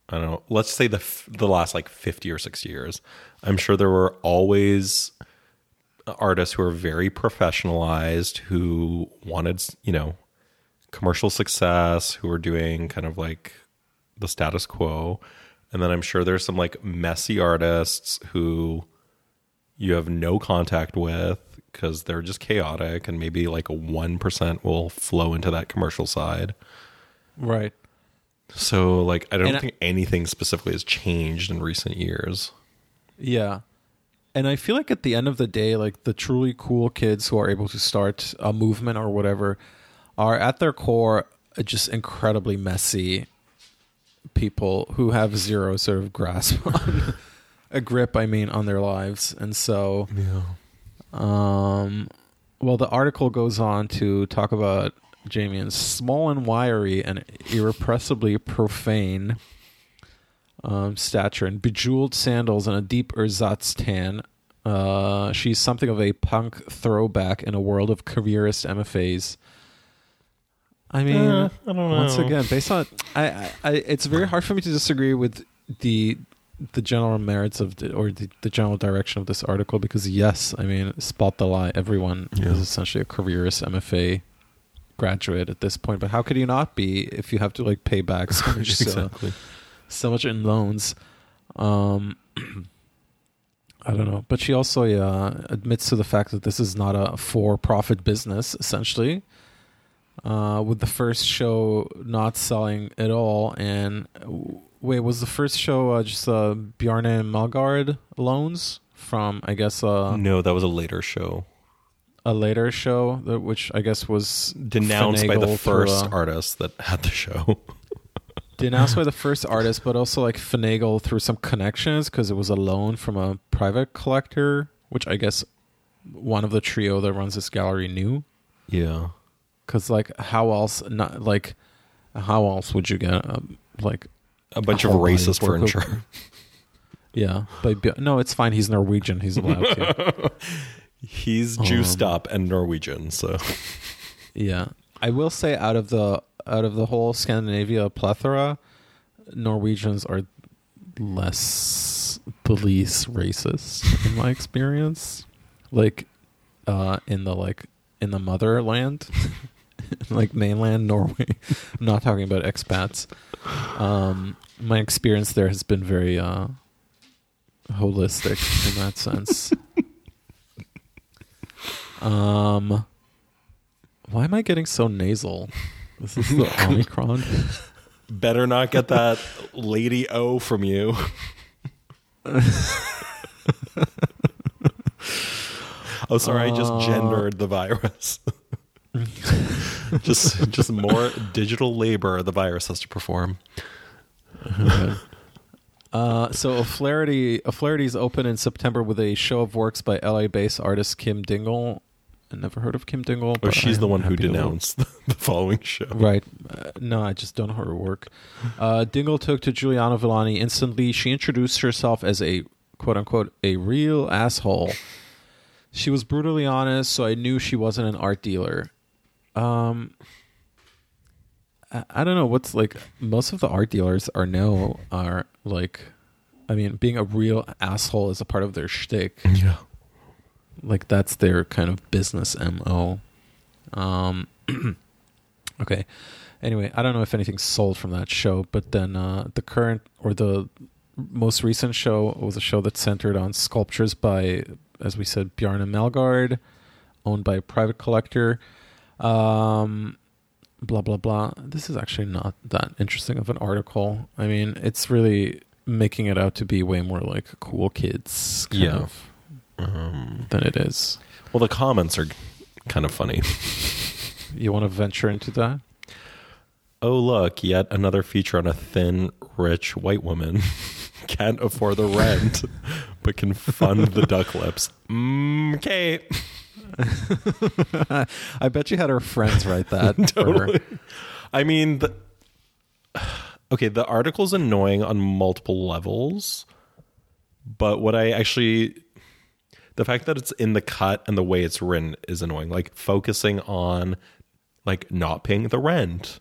I don't know, let's say the f- the last like fifty or sixty years, I'm sure there were always artists who are very professionalized who wanted, you know, commercial success, who were doing kind of like the status quo, and then I'm sure there's some like messy artists who you have no contact with because they're just chaotic and maybe like a 1% will flow into that commercial side.
Right.
So like I don't
And I-
think anything specifically has changed in recent years.
Yeah. And I feel like at the end of the day, like the truly cool kids who are able to start a movement or whatever are at their core just incredibly messy people who have zero sort of grasp on a grip, I mean, on their lives. And so,
Yeah.
um, well, the article goes on to talk about Jamian's small and wiry and irrepressibly profane um, stature and bejeweled sandals and a deep ersatz tan. Uh, she's something of a punk throwback in a world of careerist MFAs. I mean,
Uh, I don't know.
once again, based on I, I, I, it's very hard for me to disagree with the the general merits of the, or the, the general direction of this article because yes, I mean, spot the lie. Everyone
Yeah.
is essentially a careerist MFA graduate at this point. But how could you not be if you have to like pay back so much, uh,
exactly.
so much in loans? Um, I don't know, but she also uh, admits to the fact that this is not a for-profit business, essentially. Uh, with the first show not selling at all, and wait, was the first show uh, just uh, Bjarne Melgaard loans from I guess uh,
no, that was a later show.
a later show, that, which I guess was
Denounced by the
finagled through
first artist that had the show.
denounced by the first artist, but also like finagle through some connections because it was a loan from a private collector, which I guess one of the trio that runs this gallery knew.
yeah.
Because like, how else? Not like, how else would you get um, like
A bunch
A
of racist
of-
furniture.
yeah? But no, it's fine. He's Norwegian. He's allowed to.
He's
Um,
juiced up and Norwegian, so
Yeah, I will say out of the out of the whole Scandinavia plethora, Norwegians are less police racist in my experience. Like uh in the like in the motherland, like mainland Norway. I'm not talking about expats. Um my experience there has been very uh holistic in that sense. Um, why am I getting so nasal? This is the Omicron.
Better not get that Lady O from you. oh, sorry, I just gendered the virus. just, just more digital labor the virus has to perform.
Uh, so O'Flaherty, O'Flaherty's open in September with a show of works by LA-based artist Kim Dingle. I never heard of Kim Dingle.
Oh, she's the one who denounced the, the following show.
Right. Uh, no, I just don't know her work. Uh, Dingle took to Juliano-Villani instantly. She introduced herself as a quote unquote a real asshole. She was brutally honest, so I knew she wasn't an art dealer. Um, I, I don't know what's like. Most of the art dealers are now are like, I mean, being a real asshole is a part of their shtick
Yeah.
like that's their kind of business mo um okay anyway i don't know if anything sold from that show but then uh the current or the most recent show was a show that centered on sculptures by as we said Bjarne Melgaard owned by a private collector um blah blah blah this is actually not that interesting of an article i mean it's really making it out to be way more like cool kids kind
Yeah.
of
Um,
than it is.
well, the comments are kind of funny.
You want to venture into that?
Oh, look, yet another feature on a thin, rich white woman. Can't afford the rent, but can fund the duck lips. Mm, okay.
I bet you had her friends write that.
Totally. I mean, the, okay, the article's annoying on multiple levels, but what I actually, the fact that it's in the cut and the way it's written is annoying. Like focusing on, like not paying the rent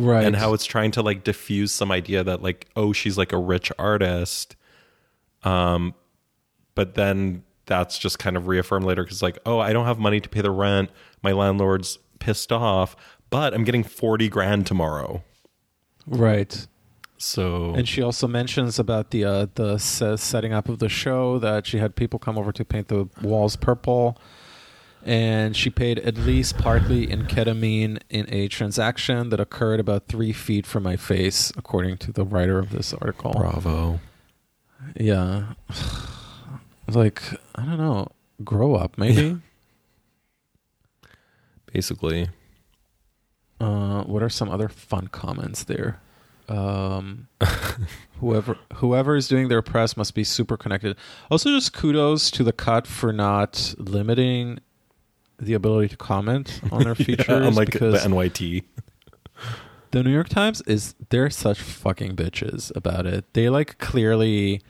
right?
and how it's trying to like diffuse some idea that like, oh, she's like a rich artist, um, but then that's just kind of reaffirmed later because like, oh, I don't have money to pay the rent. My landlord's pissed off, but I'm getting forty grand tomorrow.
right.
So
And she also mentions about the uh, the se- setting up of the show that she had people come over to paint the walls purple, and she paid at least partly in ketamine in a transaction that occurred about three feet from my face, according to the writer of this article.
bravo.
Yeah, like I don't know, grow up maybe.
Basically,
Uh, what are some other fun comments there? Um, whoever whoever is doing their press must be super connected. Also, just kudos to the cut for not limiting the ability to comment on their features.
yeah, unlike the NYT.
the New York Times is they're such fucking bitches about it. They like clearly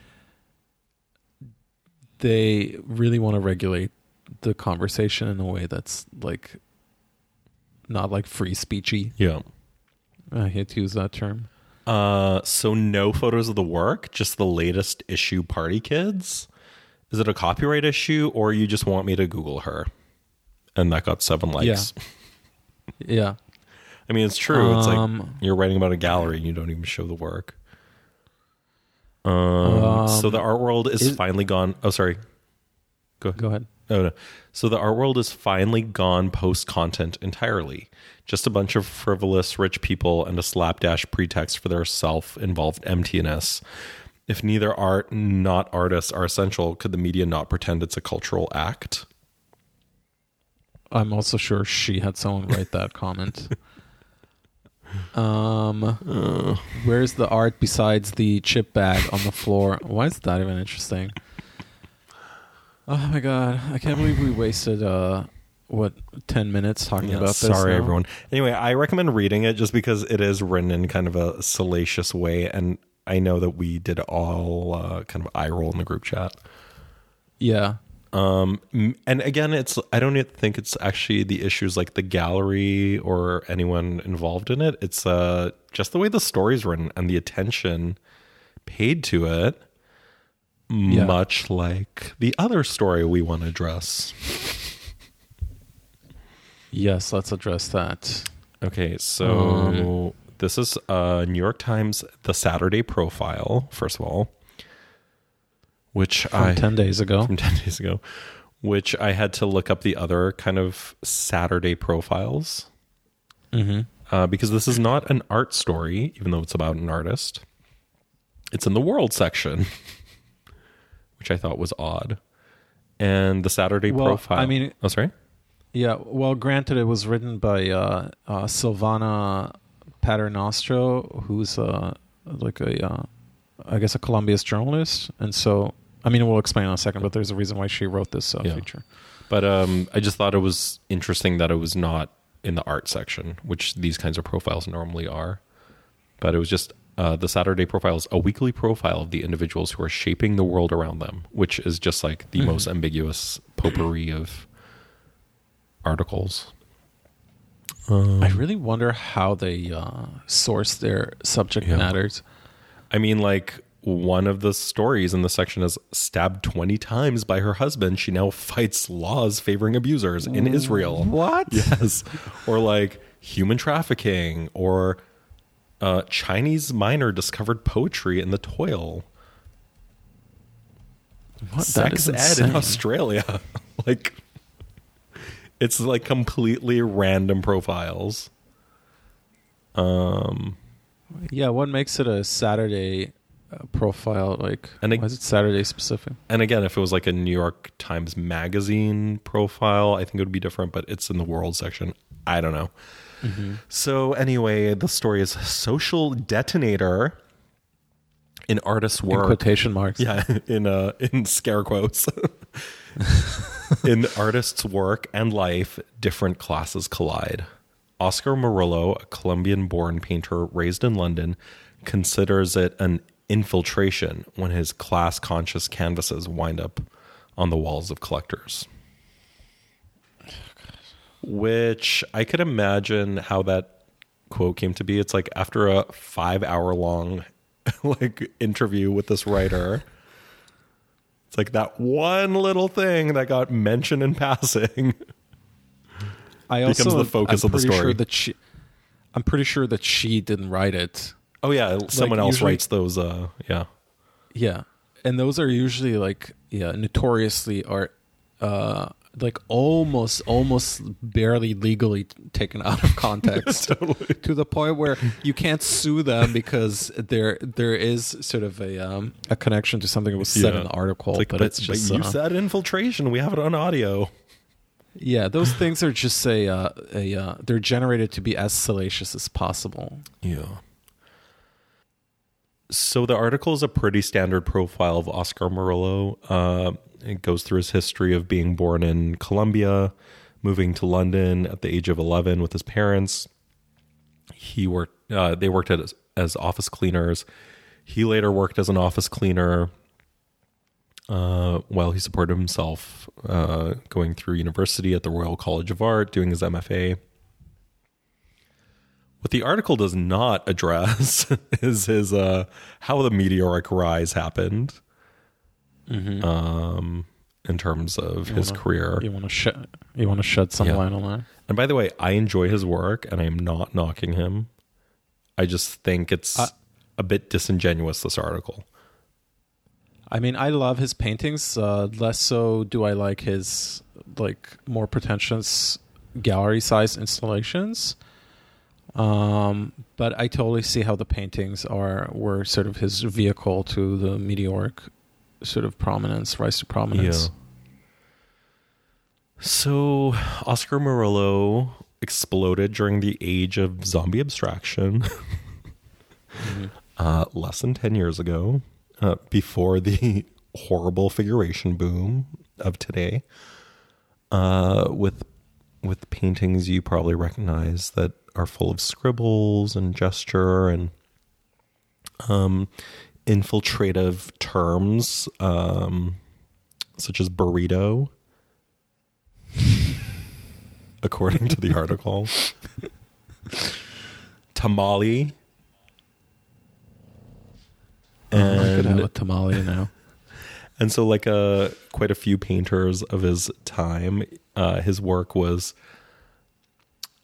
they really want to regulate the conversation in a way that's like not like free speechy.
Yeah.
I hate to use that term.
Uh, so no photos of the work, just the latest issue. Party Kids. Is it a copyright issue, or you just want me to Google her? And that got seven likes.
Yeah.
I mean, it's true. it's like
Um,
you're writing about a gallery and you don't even show the work. Um, so the art world is,
is-
finally gone. Oh, sorry. Go ahead.
Go ahead.
Oh no. So the art world is finally gone post content entirely. Just a bunch of frivolous rich people and a slapdash pretext for their self involved emptiness. If neither art not artists are essential, could the media not pretend it's a cultural act?
I'm also sure she had someone write that comment. Um, where's the art besides the chip bag on the floor? Why is that even interesting? Oh my god, I can't believe we wasted uh what ten minutes talking
Yeah,
about this.
sorry,
now.
everyone. Anyway, I recommend reading it just because it is written in kind of a salacious way, and I know that we did all uh, kind of eye roll in the group chat.
Yeah,
Um, and again, it's I don't think it's actually the issues like the gallery or anyone involved in it. It's uh just the way the story's written and the attention paid to it.
Yeah.
Much like the other story we want to address.
yes. Let's address that.
Okay, so this is uh, New York Times, the Saturday profile, first of all, which
From
I
ten days ago.
from ten days ago, which I had to look up the other kind of Saturday profiles
Mm-hmm.
uh, because this is not an art story, even though it's about an artist. It's in the world section, which I thought was odd. And the Saturday
Well,
profile.
I mean-
oh, sorry.
Yeah, well, granted, it was written by uh, uh, Silvana Paternostro, who's uh, like a, uh, I guess, a Columbia's journalist, and so I mean, we'll explain in a second, but there's a reason why she wrote this uh,
Yeah.
feature.
But um, I just thought it was interesting that it was not in the art section, which these kinds of profiles normally are. But it was just uh, the Saturday profile is a weekly profile of the individuals who are shaping the world around them, which is just like the most ambiguous potpourri of articles.
I really wonder how they uh, source their subject
Yeah.
matters.
I mean, like one of the stories in the section is stabbed 20 times by her husband. She now fights laws favoring abusers in Israel.
What?
Yes. or like human trafficking or uh, Chinese miner discovered poetry in the toil.
What?
Sex
is
ed
insane.
in Australia. like it's like completely random profiles.
Yeah, what makes it a Saturday uh, profile? Like,
And it-
why is it Saturday specific?
And again, if it was like a New York Times Magazine profile, I think it would be different, but it's in the world section. I don't know. So, anyway, the story is Social Detonator in artist's work.
In quotation marks.
Yeah, in uh, in scare quotes. in artist's work and life, different classes collide. Oscar Murillo, a Colombian-born painter raised in London, considers it an infiltration when his class-conscious canvases wind up on the walls of collectors. Which I could imagine how that quote came to be. It's like after a five-hour-long like interview with this writer. It's like that one little thing that got mentioned in passing.
I also
becomes the focus
I'm
of the
pretty
story.
Sure that she, I'm pretty sure that she didn't write it.
Oh yeah, someone else
usually-
writes those. Uh, yeah,
Yeah, and those are usually like yeah, notoriously are, uh, like almost almost barely legally taken out of context to the point where you can't sue them because there there is sort of a um a connection to something that was said
Yeah.
in the article,
It's like,
but,
but,
it's just
but you
uh,
said infiltration. We have it on audio.
Yeah, those things are just a uh, a uh, they're generated to be as salacious as possible.
Yeah. So the article is a pretty standard profile of Oscar Murillo. Uh, it goes through his history of being born in Colombia, moving to London at the age of eleven with his parents. He worked. Uh, they worked as, as office cleaners. He later worked as an office cleaner uh, while he supported himself, uh, going through university at the Royal College of Art, doing his MFA. What the article does not address is his uh, how the meteoric rise happened, um, in terms of his
wanna-
career.
You want to shed you want to shed some
Yeah.
light on that.
And by the way, I enjoy his work, and I am not knocking him. I just think it's
Uh,
a bit disingenuous. This article.
I mean, I love his paintings. Uh, less so do I like his like more pretentious gallery-sized installations. Um, but I totally see how the paintings are were sort of his vehicle to the meteoric sort of prominence, rise to prominence. Yeah.
So Oscar Murillo exploded during the age of zombie abstraction, uh, less than ten years ago, uh, before the horrible figuration boom of today. Uh, with with paintings you probably recognize that are full of scribbles and gesture and um, infiltrative terms um, such as burrito according to the article. Tamale.
I could have
And,
a tamale now.
and so, like uh, quite a few painters of his time, uh, his work was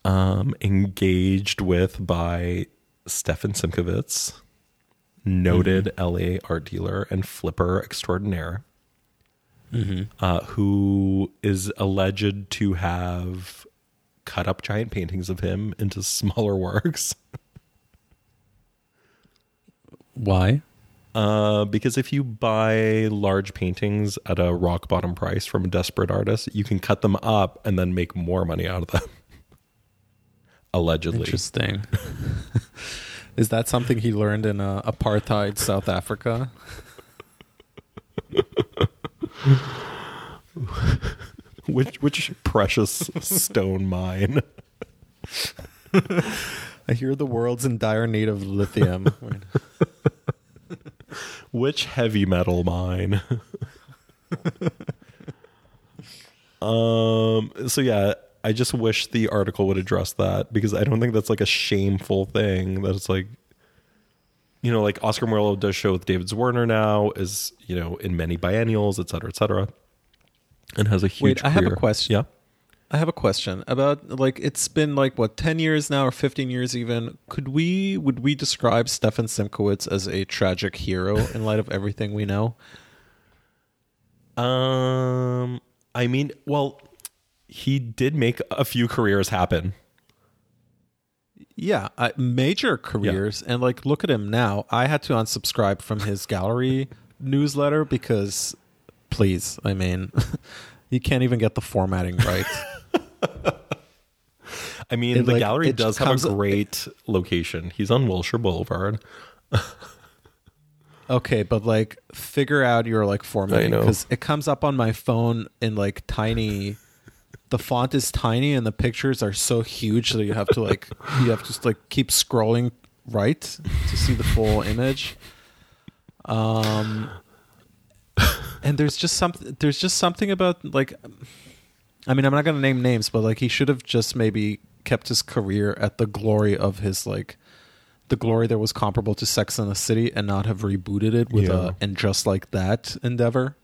um, engaged with by Stefan Simchowitz, noted LA art dealer and flipper extraordinaire. uh, who is alleged to have cut up giant paintings of him into smaller works.
Why?
Uh, because if you buy large paintings at a rock bottom price from a desperate artist, you can cut them up and then make more money out of them. Allegedly.
Interesting. Is that something he learned in uh, apartheid South Africa?
Which which precious stone mine.
I hear the world's in dire need of lithium.
Which heavy metal mine? um so yeah, I just wish the article would address that because I don't think that's like a shameful thing that it's like you know, like Oscar Murillo does show with David Zwirner now, is, you know, in many biennials, et cetera, et cetera. And has a huge
Wait, I have a question.
Yeah.
I have a question about like it's been like what 10 years now or 15 years even. Could we would we describe Stefan Simchowitz as a tragic hero in light of everything we know?
Um, I mean, well, he did make a few careers happen.
Yeah, uh, major careers and like look at him now. I had to unsubscribe from his gallery newsletter because please, I mean, you can't even get the formatting right.
I mean,
It,
the
like,
gallery does have a great location. He's on Wilshire Boulevard.
Okay, but like figure out your like formatting
know.
because it comes up on my phone in like tiny. The font is tiny and the pictures are so huge that you have to like you have to just like keep scrolling right to see the full image. Um, and there's just something there's just something about like, I mean I'm not gonna name names, but like he should have just maybe kept his career at the glory of his like the glory that was comparable to Sex and the City and not have rebooted it with
Yeah.
a and just like that endeavor.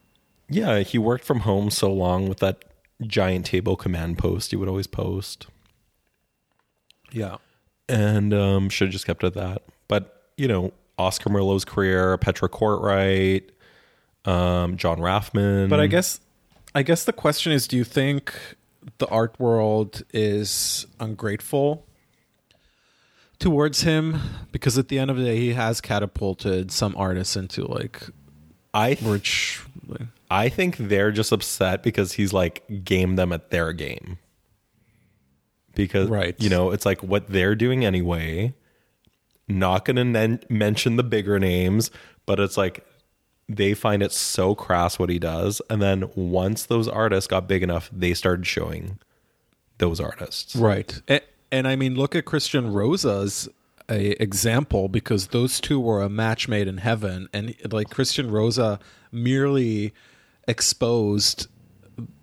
Yeah, he worked from home so long with that giant table command post he would always post.
Yeah.
And um, should have just kept at that. But, you know, Oscar Murillo's career, Petra Cortright, um, Jon Rafman.
But I guess I guess the question is do you think the art world is ungrateful towards him because at the end of the day he has catapulted some artists into like
I
rich like,
I think they're just upset because he's like game them at their game. Because
Right.
you know, it's like what they're doing anyway. Not going to nen- mention the bigger names, but it's like they find it so crass what he does and then once those artists got big enough, they started showing those artists.
Right. And, and I mean, look at Christian Rosa's a example because those two were a match made in heaven, and like Christian Rosa merely exposed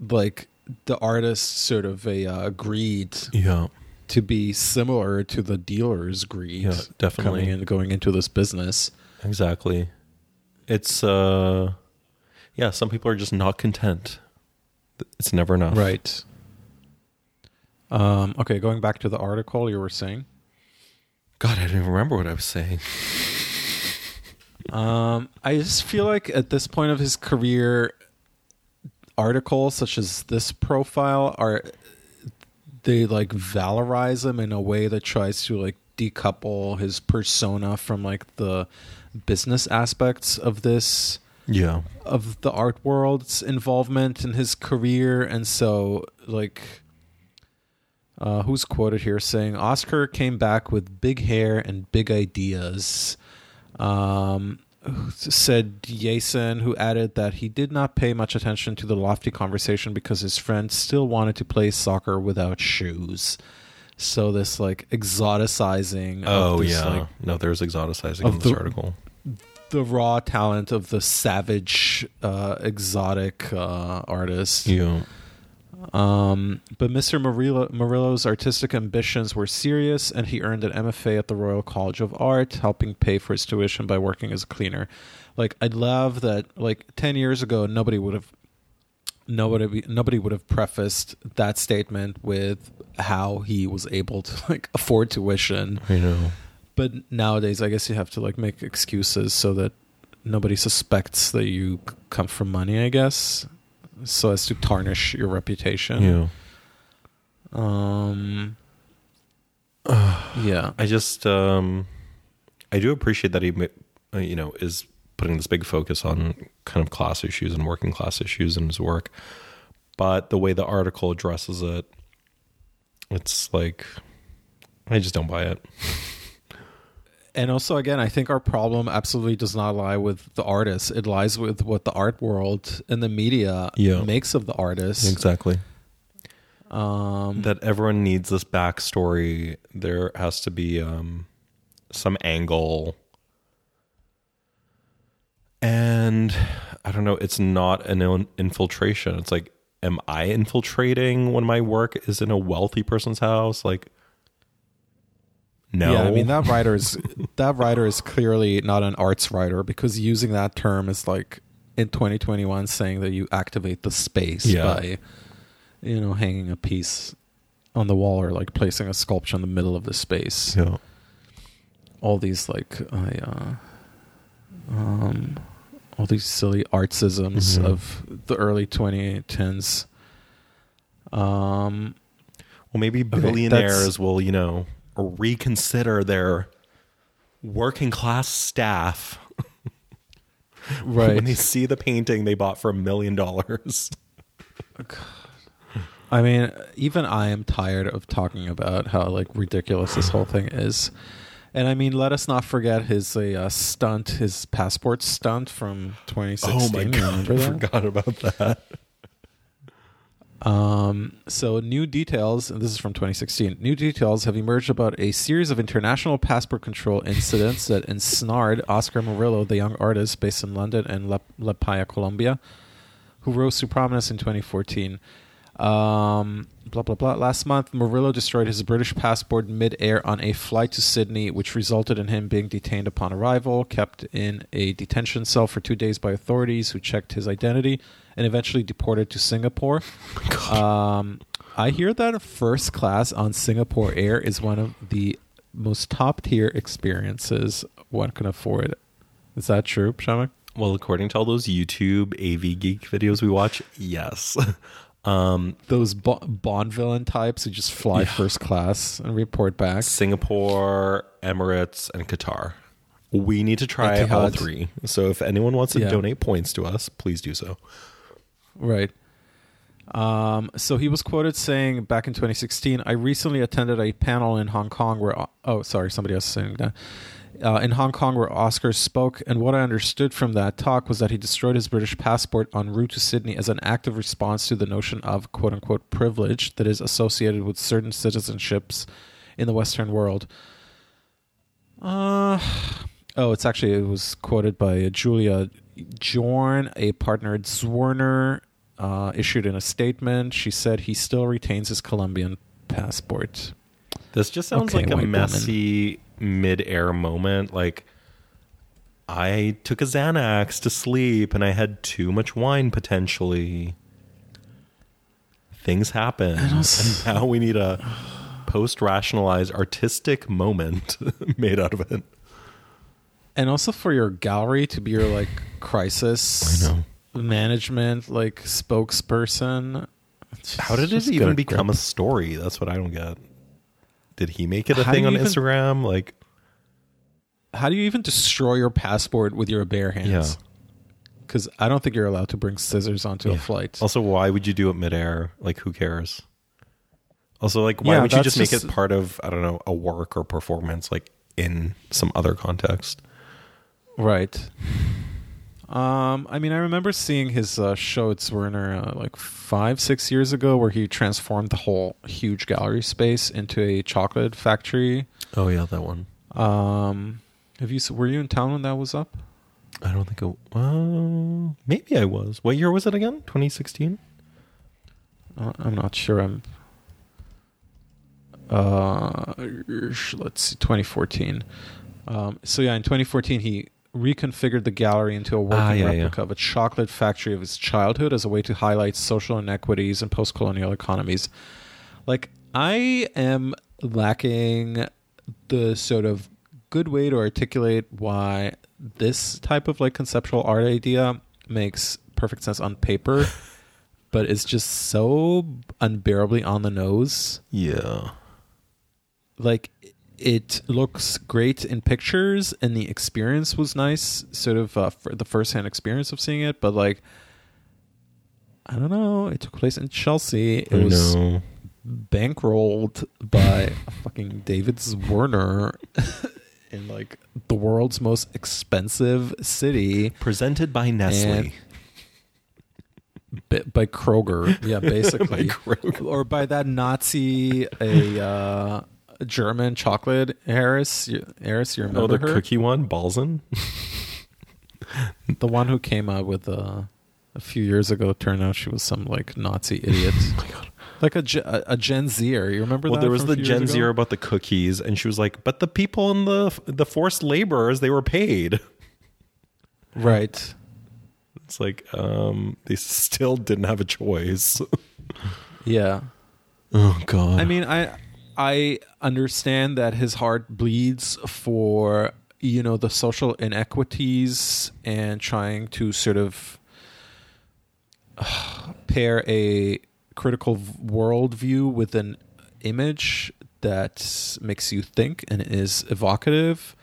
like the artist's sort of a uh, greed
Yeah.
to be similar to the dealer's greed
Yeah, definitely.
coming and going into this business.
Exactly. It's uh yeah, some people are just not content. It's never enough.
Right. Um, okay, going back to the article you were saying.
God, I don't even remember what I was saying.
Um, I just feel like at this point of his career, articles such as this profile are they like valorize him in a way that tries to like decouple his persona from like the business aspects of this
Yeah.
of the art world's involvement in his career and so like uh, who's quoted here saying Oscar came back with big hair and big ideas. Um, said Yason, who added that he did not pay much attention to the lofty conversation because his friend still wanted to play soccer without shoes. So this like exoticizing. of
Oh
this,
yeah.
like,
no, there's exoticizing in this
the-
article.
the raw talent of the savage, uh, exotic uh, artist.
Yeah.
Um, but Mr. Murillo, Murillo's artistic ambitions were serious, and he earned an MFA at the Royal College of Art, helping pay for his tuition by working as a cleaner. Like, I love that. Like ten years ago, nobody would have nobody nobody would have prefaced that statement with how he was able to like afford tuition.
I know.
But nowadays, I guess you have to like make excuses so that nobody suspects that you come from money. I guess. so as to tarnish your reputation.
Yeah.
Um. yeah.
I just um I do appreciate that he uh, you know is putting this big focus on kind of class issues and working class issues in his work. But the way the article addresses it it's like I just don't buy it.
And also, again, I think our problem absolutely does not lie with the artist. It lies with what the art world and the media
Yeah.
makes of the artist.
Exactly.
Um,
That everyone needs this backstory. There has to be um some angle. And I don't know, it's not an infiltration. It's like am I infiltrating when my work is in a wealthy person's house? Like no.
Yeah, I mean that writer is that writer is clearly not an arts writer because using that term is like in 2021 saying that you activate the space
Yeah.
by you know hanging a piece on the wall or like placing a sculpture in the middle of the space.
Yeah.
All these like I uh, um all these silly artsisms
Mhm.
of the early 2010s. Um
Well, maybe billionaires
that's-
will, you know, reconsider their working class staff
right.
when they see the painting they bought for a million dollars.
I mean, even I am tired of talking about how like ridiculous this whole thing is. And I mean, let us not forget his uh, stunt, his passport stunt from 2016.
Oh my god, I forgot about that.
Um, so new details, and this is from 2016. New details have emerged about a series of international passport control incidents that ensnared Oscar Murillo, the young artist based in London and La, La Paila, Colombia, who rose to prominence in 2014. Um, blah blah blah. Last month, Murillo destroyed his British passport mid-air on a flight to Sydney, which resulted in him being detained upon arrival, kept in a detention cell for two days by authorities who checked his identity, and eventually deported to Singapore. Um, I hear that first class on Singapore Air is one of the most top tier experiences one can afford. Is that true, Przemek?
Well, according to all those YouTube AV geek videos we watch, yes. Um,
Those Bo- Bond villain types who just fly first class and report back.
Singapore, Emirates, and Qatar. We need to try
Etihad.
all three. So if anyone wants to
Yeah.
donate points to us, please do so.
Right. Um, so he was quoted saying back in 2016, I recently attended a panel in Hong Kong where, oh, sorry, somebody else is saying that. Uh, in Hong Kong, where Oscar spoke, and what I understood from that talk was that he destroyed his British passport en route to Sydney as an active response to the notion of quote unquote privilege that is associated with certain citizenships in the Western world. Uh, oh, it's actually, it was quoted by Julia Joern, a partner at Zwirner, uh, issued in a statement. She said he still retains his Colombian passport.
This just sounds
Okay,
like a
messy woman.
Mid-air moment. Like I took a Xanax to sleep and I had too much wine potentially. Things happen.
And
now we need a post-rationalized artistic moment made out of it.
and also for your gallery to be your like crisis
I know.
management like spokesperson.
How did it even become
grip.
a story? That's what I don't get. Did he make it a
How
thing on
even-
Instagram? Like,
How do you even destroy your passport with your bare hands?
Yeah.
Because I don't think you're allowed to bring scissors onto a flight.
Also, why would you do it midair? Like, who cares? Also, like, why
Yeah,
would you just make
just-
it part of I don't know a work or performance, like in some other context?
Right. Um, I mean, I remember seeing his uh, show at Zwirner uh, like five, six years ago, where he transformed the whole huge gallery space into a chocolate factory.
Oh yeah, that one.
Um, have you? Were you in town when that was up?
I don't think. It, well, maybe I was. What year was it again? Twenty sixteen.
Uh, I'm not sure. I'm. Uh, let's see, 2014. Um, so yeah, in 2014, he reconfigured the gallery into a working
Ah, yeah, yeah.
replica of a chocolate factory of his childhood as a way to highlight social inequities in post-colonial economies. Like, I am lacking the sort of good way to articulate why this type of like conceptual art idea makes perfect sense on paper but it's just so unbearably on the nose.
Yeah.
Like it looks great in pictures, and the experience was nice, sort of uh, for the first-hand experience of seeing it. But like, I don't know. It took place in Chelsea. It
I
was
know.
bankrolled by fucking David Zwirner in like the world's most expensive city
Presented by Nestle.
And- by Kroger. Yeah, basically.
Kroger.
Or by that Nazi a uh, German chocolate Harris. You- Harris, you
oh, the
her?
cookie one, Bahlsen.
The one who came out with uh, a few years ago turned out she was some like Nazi idiot. Like a, a, a Gen Zer. You remember
Well,
that?
there was the Gen? Zero about the cookies, and she was like, "But the people in the the forced laborers, they were paid."
Right.
It's like um, they still didn't have a choice.
Yeah.
Oh God!
I mean, I I understand that his heart bleeds for you know the social inequities and trying to sort of uh, pair a critical worldview with an image that makes you think and is evocative.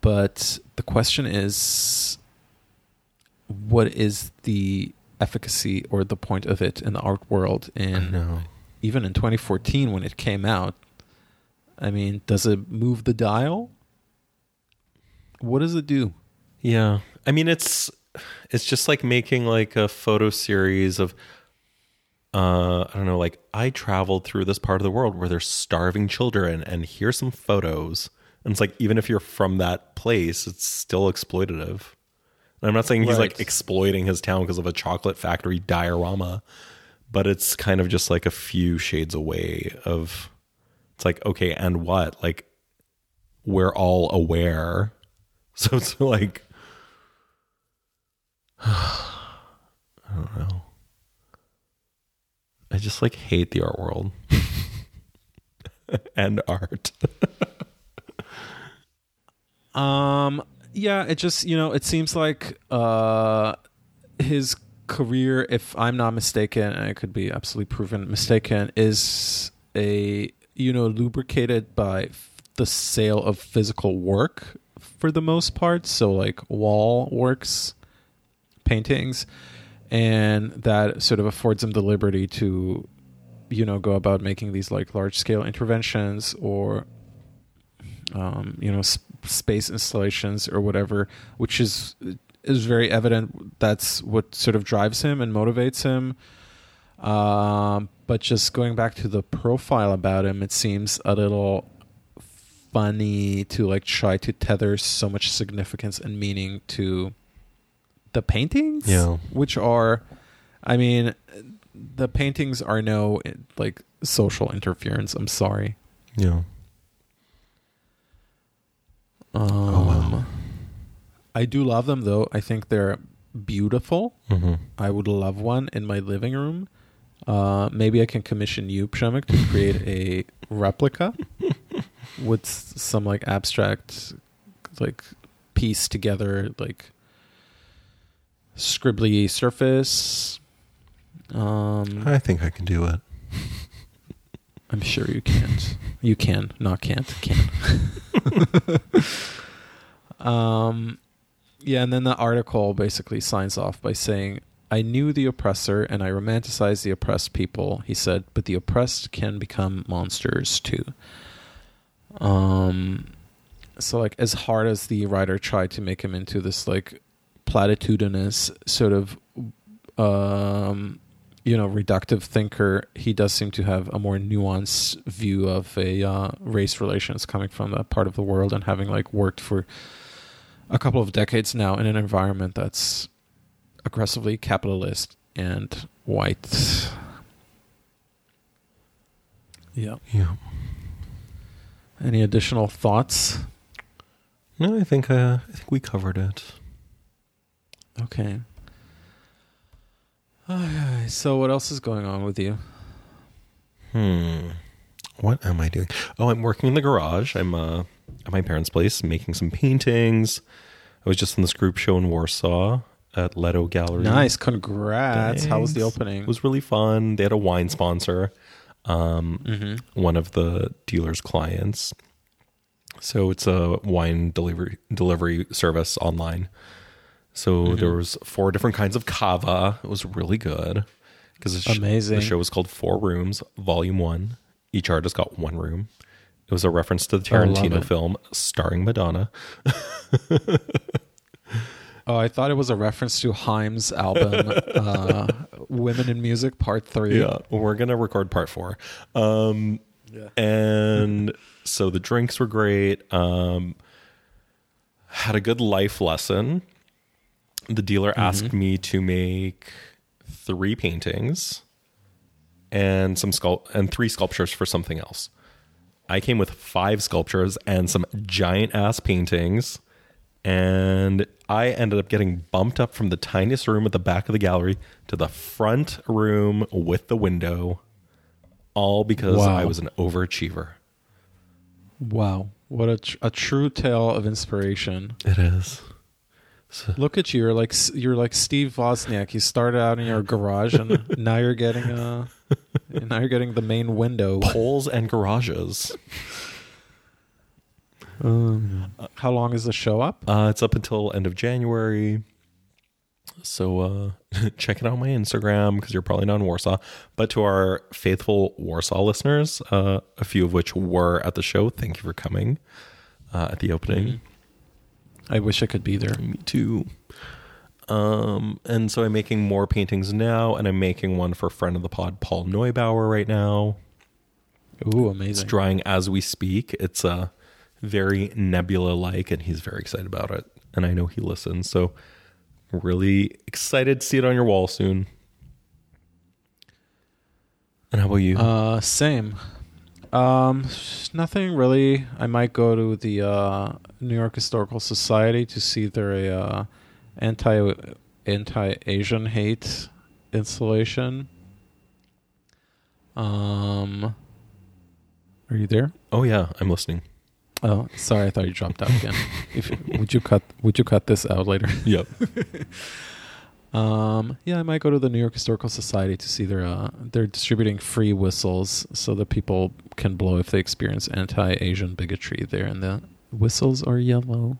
But the question is, what is the efficacy or the point of it in the art world?
I
And
know.
Even in 2014 when it came out i mean does it move the dial? What does it do?
Yeah, I mean it's it's just like making like a photo series of uh I don't know like I traveled through this part of the world where there's starving children and here's some photos. And it's like even if you're from that place, it's still exploitative. And I'm not saying he's like exploiting his town because of a chocolate factory diorama, but it's kind of just like a few shades away of it's like okay, and what? Like we're all aware. So it's like I don't know. I just like hate the art world and art.
um yeah it just you know it seems like uh his career if i'm not mistaken and i could be absolutely proven mistaken is a you know lubricated by f- the sale of physical work for the most part. So like wall works paintings and that sort of affords him the liberty to you know go about making these like large scale interventions or um, you know sp- space installations or whatever which is is very evident that's what sort of drives him and motivates him um, but just going back to the profile about him it seems a little funny to like try to tether so much significance and meaning to the paintings
Yeah.
which are i mean the paintings are no like social interference i'm sorry
Yeah.
um,
wow.
I do love them though i think they're beautiful
hmm
i would love one in my living room uh, maybe i can commission you Przemek, to create a replica with some like abstract like piece together like scribbly surface um
I think I can do it.
I'm sure you can't. You can, not can't, can. um, yeah, and then the article basically signs off by saying, I knew the oppressor and I romanticized the oppressed people, he said, but the oppressed can become monsters too. Um, so, like, as hard as the writer tried to make him into this, like, platitudinous sort of um, you know reductive thinker he does seem to have a more nuanced view of a uh, race relations coming from that part of the world and having like worked for a couple of decades now in an environment that's aggressively capitalist and white yeah
Yeah.
any additional thoughts
No, I think uh, I think we covered it.
okay Okay, so what else is going on with you
Hmm. What am I doing? Oh, I'm working in the garage. I'm uh, at my parents' place making some paintings. I was just in this group show in Warsaw, at Leto Gallery.
Nice. Congrats. How was the opening?
It was really fun. They had a wine sponsor, um,
Mm-hmm.
one of the dealer's clients. So it's a wine delivery delivery service online. So
Mm-hmm.
there was four different kinds of cava. It was really good because
Amazing.
The show was called Four Rooms, Volume One. Each artist got one room. It was a reference to the Tarantino film starring Madonna.
Oh, I thought it was a reference to Haim's album, uh, "Women in Music" Part Three.
Yeah, we're gonna record part four. Um,
Yeah.
and so the drinks were great. Um, had a good life lesson. The dealer asked me to make three paintings and some sculpt and three sculptures for something else. I came with five sculptures and some giant ass paintings. And I ended up getting bumped up from the tiniest room at the back of the gallery to the front room with the window, all because
Wow.
I was an overachiever.
Wow, what a tr- a true tale of inspiration.
It is.
Look at you. You're like you're like Steve Wozniak. You started out in your garage, and now you're getting uh now you're getting the main window.
Poles and garages.
Um, how long is the show up?
Uh, it's up until end of January. So uh, check it out on my Instagram because you're probably not in Warsaw. But to our faithful Warsaw listeners, uh, a few of which were at the show, thank you for coming uh, at the opening.
I wish I could be there.
Me too. Um, and so I'm making more paintings now, and I'm making one for friend of the pod, Paul Neubauer, right now.
Ooh, amazing!
It's drying as we speak. It's uh, very nebula like, and he's very excited about it. And I know he listens. So, really excited to see it on your wall soon. And how about you?
Uh, same. Um, nothing really. I might go to the uh, New York Historical Society to see their uh, anti anti Asian hate installation. Um, are you there?
oh, yeah, I'm listening.
Oh, sorry, I thought you dropped out again. if would you cut would you cut this out later?
Yep.
Um, yeah, I might go to the New York Historical Society to see their uh, they're distributing free whistles so that people can blow if they experience anti-Asian bigotry there. And the whistles are yellow.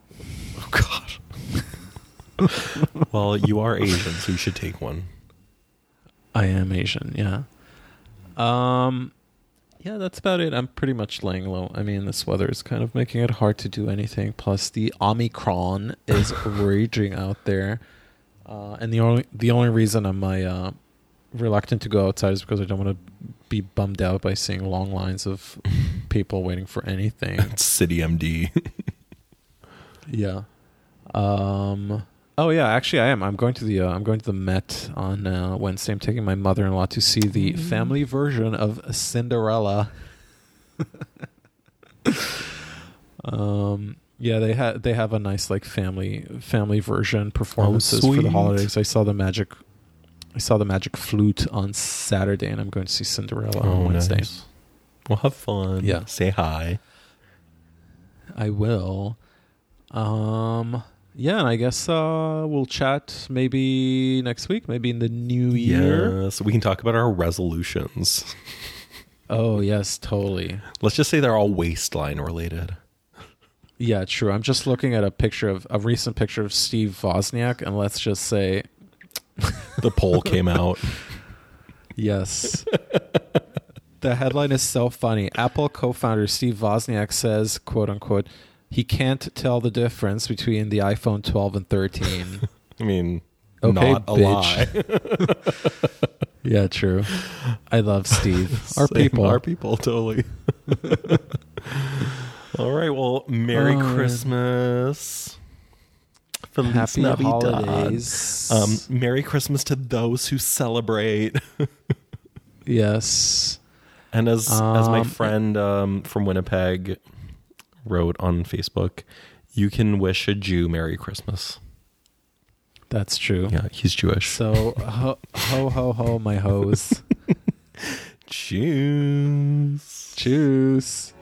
oh, God. well, you are Asian, so you should take one.
I am Asian, yeah. Um, yeah, that's about it. I'm pretty much laying low. I mean, this weather is kind of making it hard to do anything. Plus, the Omicron is raging out there, uh, and the only the only reason I'm my uh, reluctant to go outside is because I don't want to be bummed out by seeing long lines of people waiting for anything.
City MD.
Yeah. Um. Oh yeah, actually, I am. I'm going to the uh, I'm going to the Met on uh, Wednesday. I'm taking my mother-in-law to see the family version of Cinderella. um. Yeah, they had they have a nice like family family version performances for the holidays. I saw the magic. I saw the magic flute on Saturday, and I'm going to see Cinderella on Wednesday.
Oh, nice. Well, have fun.
Yeah.
Say hi.
I will. Um yeah, and I guess uh we'll chat maybe next week, maybe in the new year.
Yeah, so we can talk about our resolutions.
Oh, yes, totally.
Let's just say they're all waistline related.
Yeah, true. I'm just looking at a picture of a recent picture of Steve Wozniak and let's just say
The poll came out.
yes. the headline is so funny. Apple co-founder Steve Wozniak says, quote unquote, he can't tell the difference between the iPhone 12 and 13.
I mean,
Okay,
not a
bitch.
lie.
yeah, true. I love Steve. Our
Same,
people.
Our people, totally. all right. Well, Merry
right.
Christmas. Feliz
Happy
Navidad.
holidays.
Um, Merry Christmas to those who celebrate.
yes.
And as as my
Um,
friend um, from Winnipeg wrote on Facebook, you can wish a Jew Merry Christmas.
That's true.
Yeah, he's Jewish.
So ho ho ho ho my hoes.
Jews.
Cheers.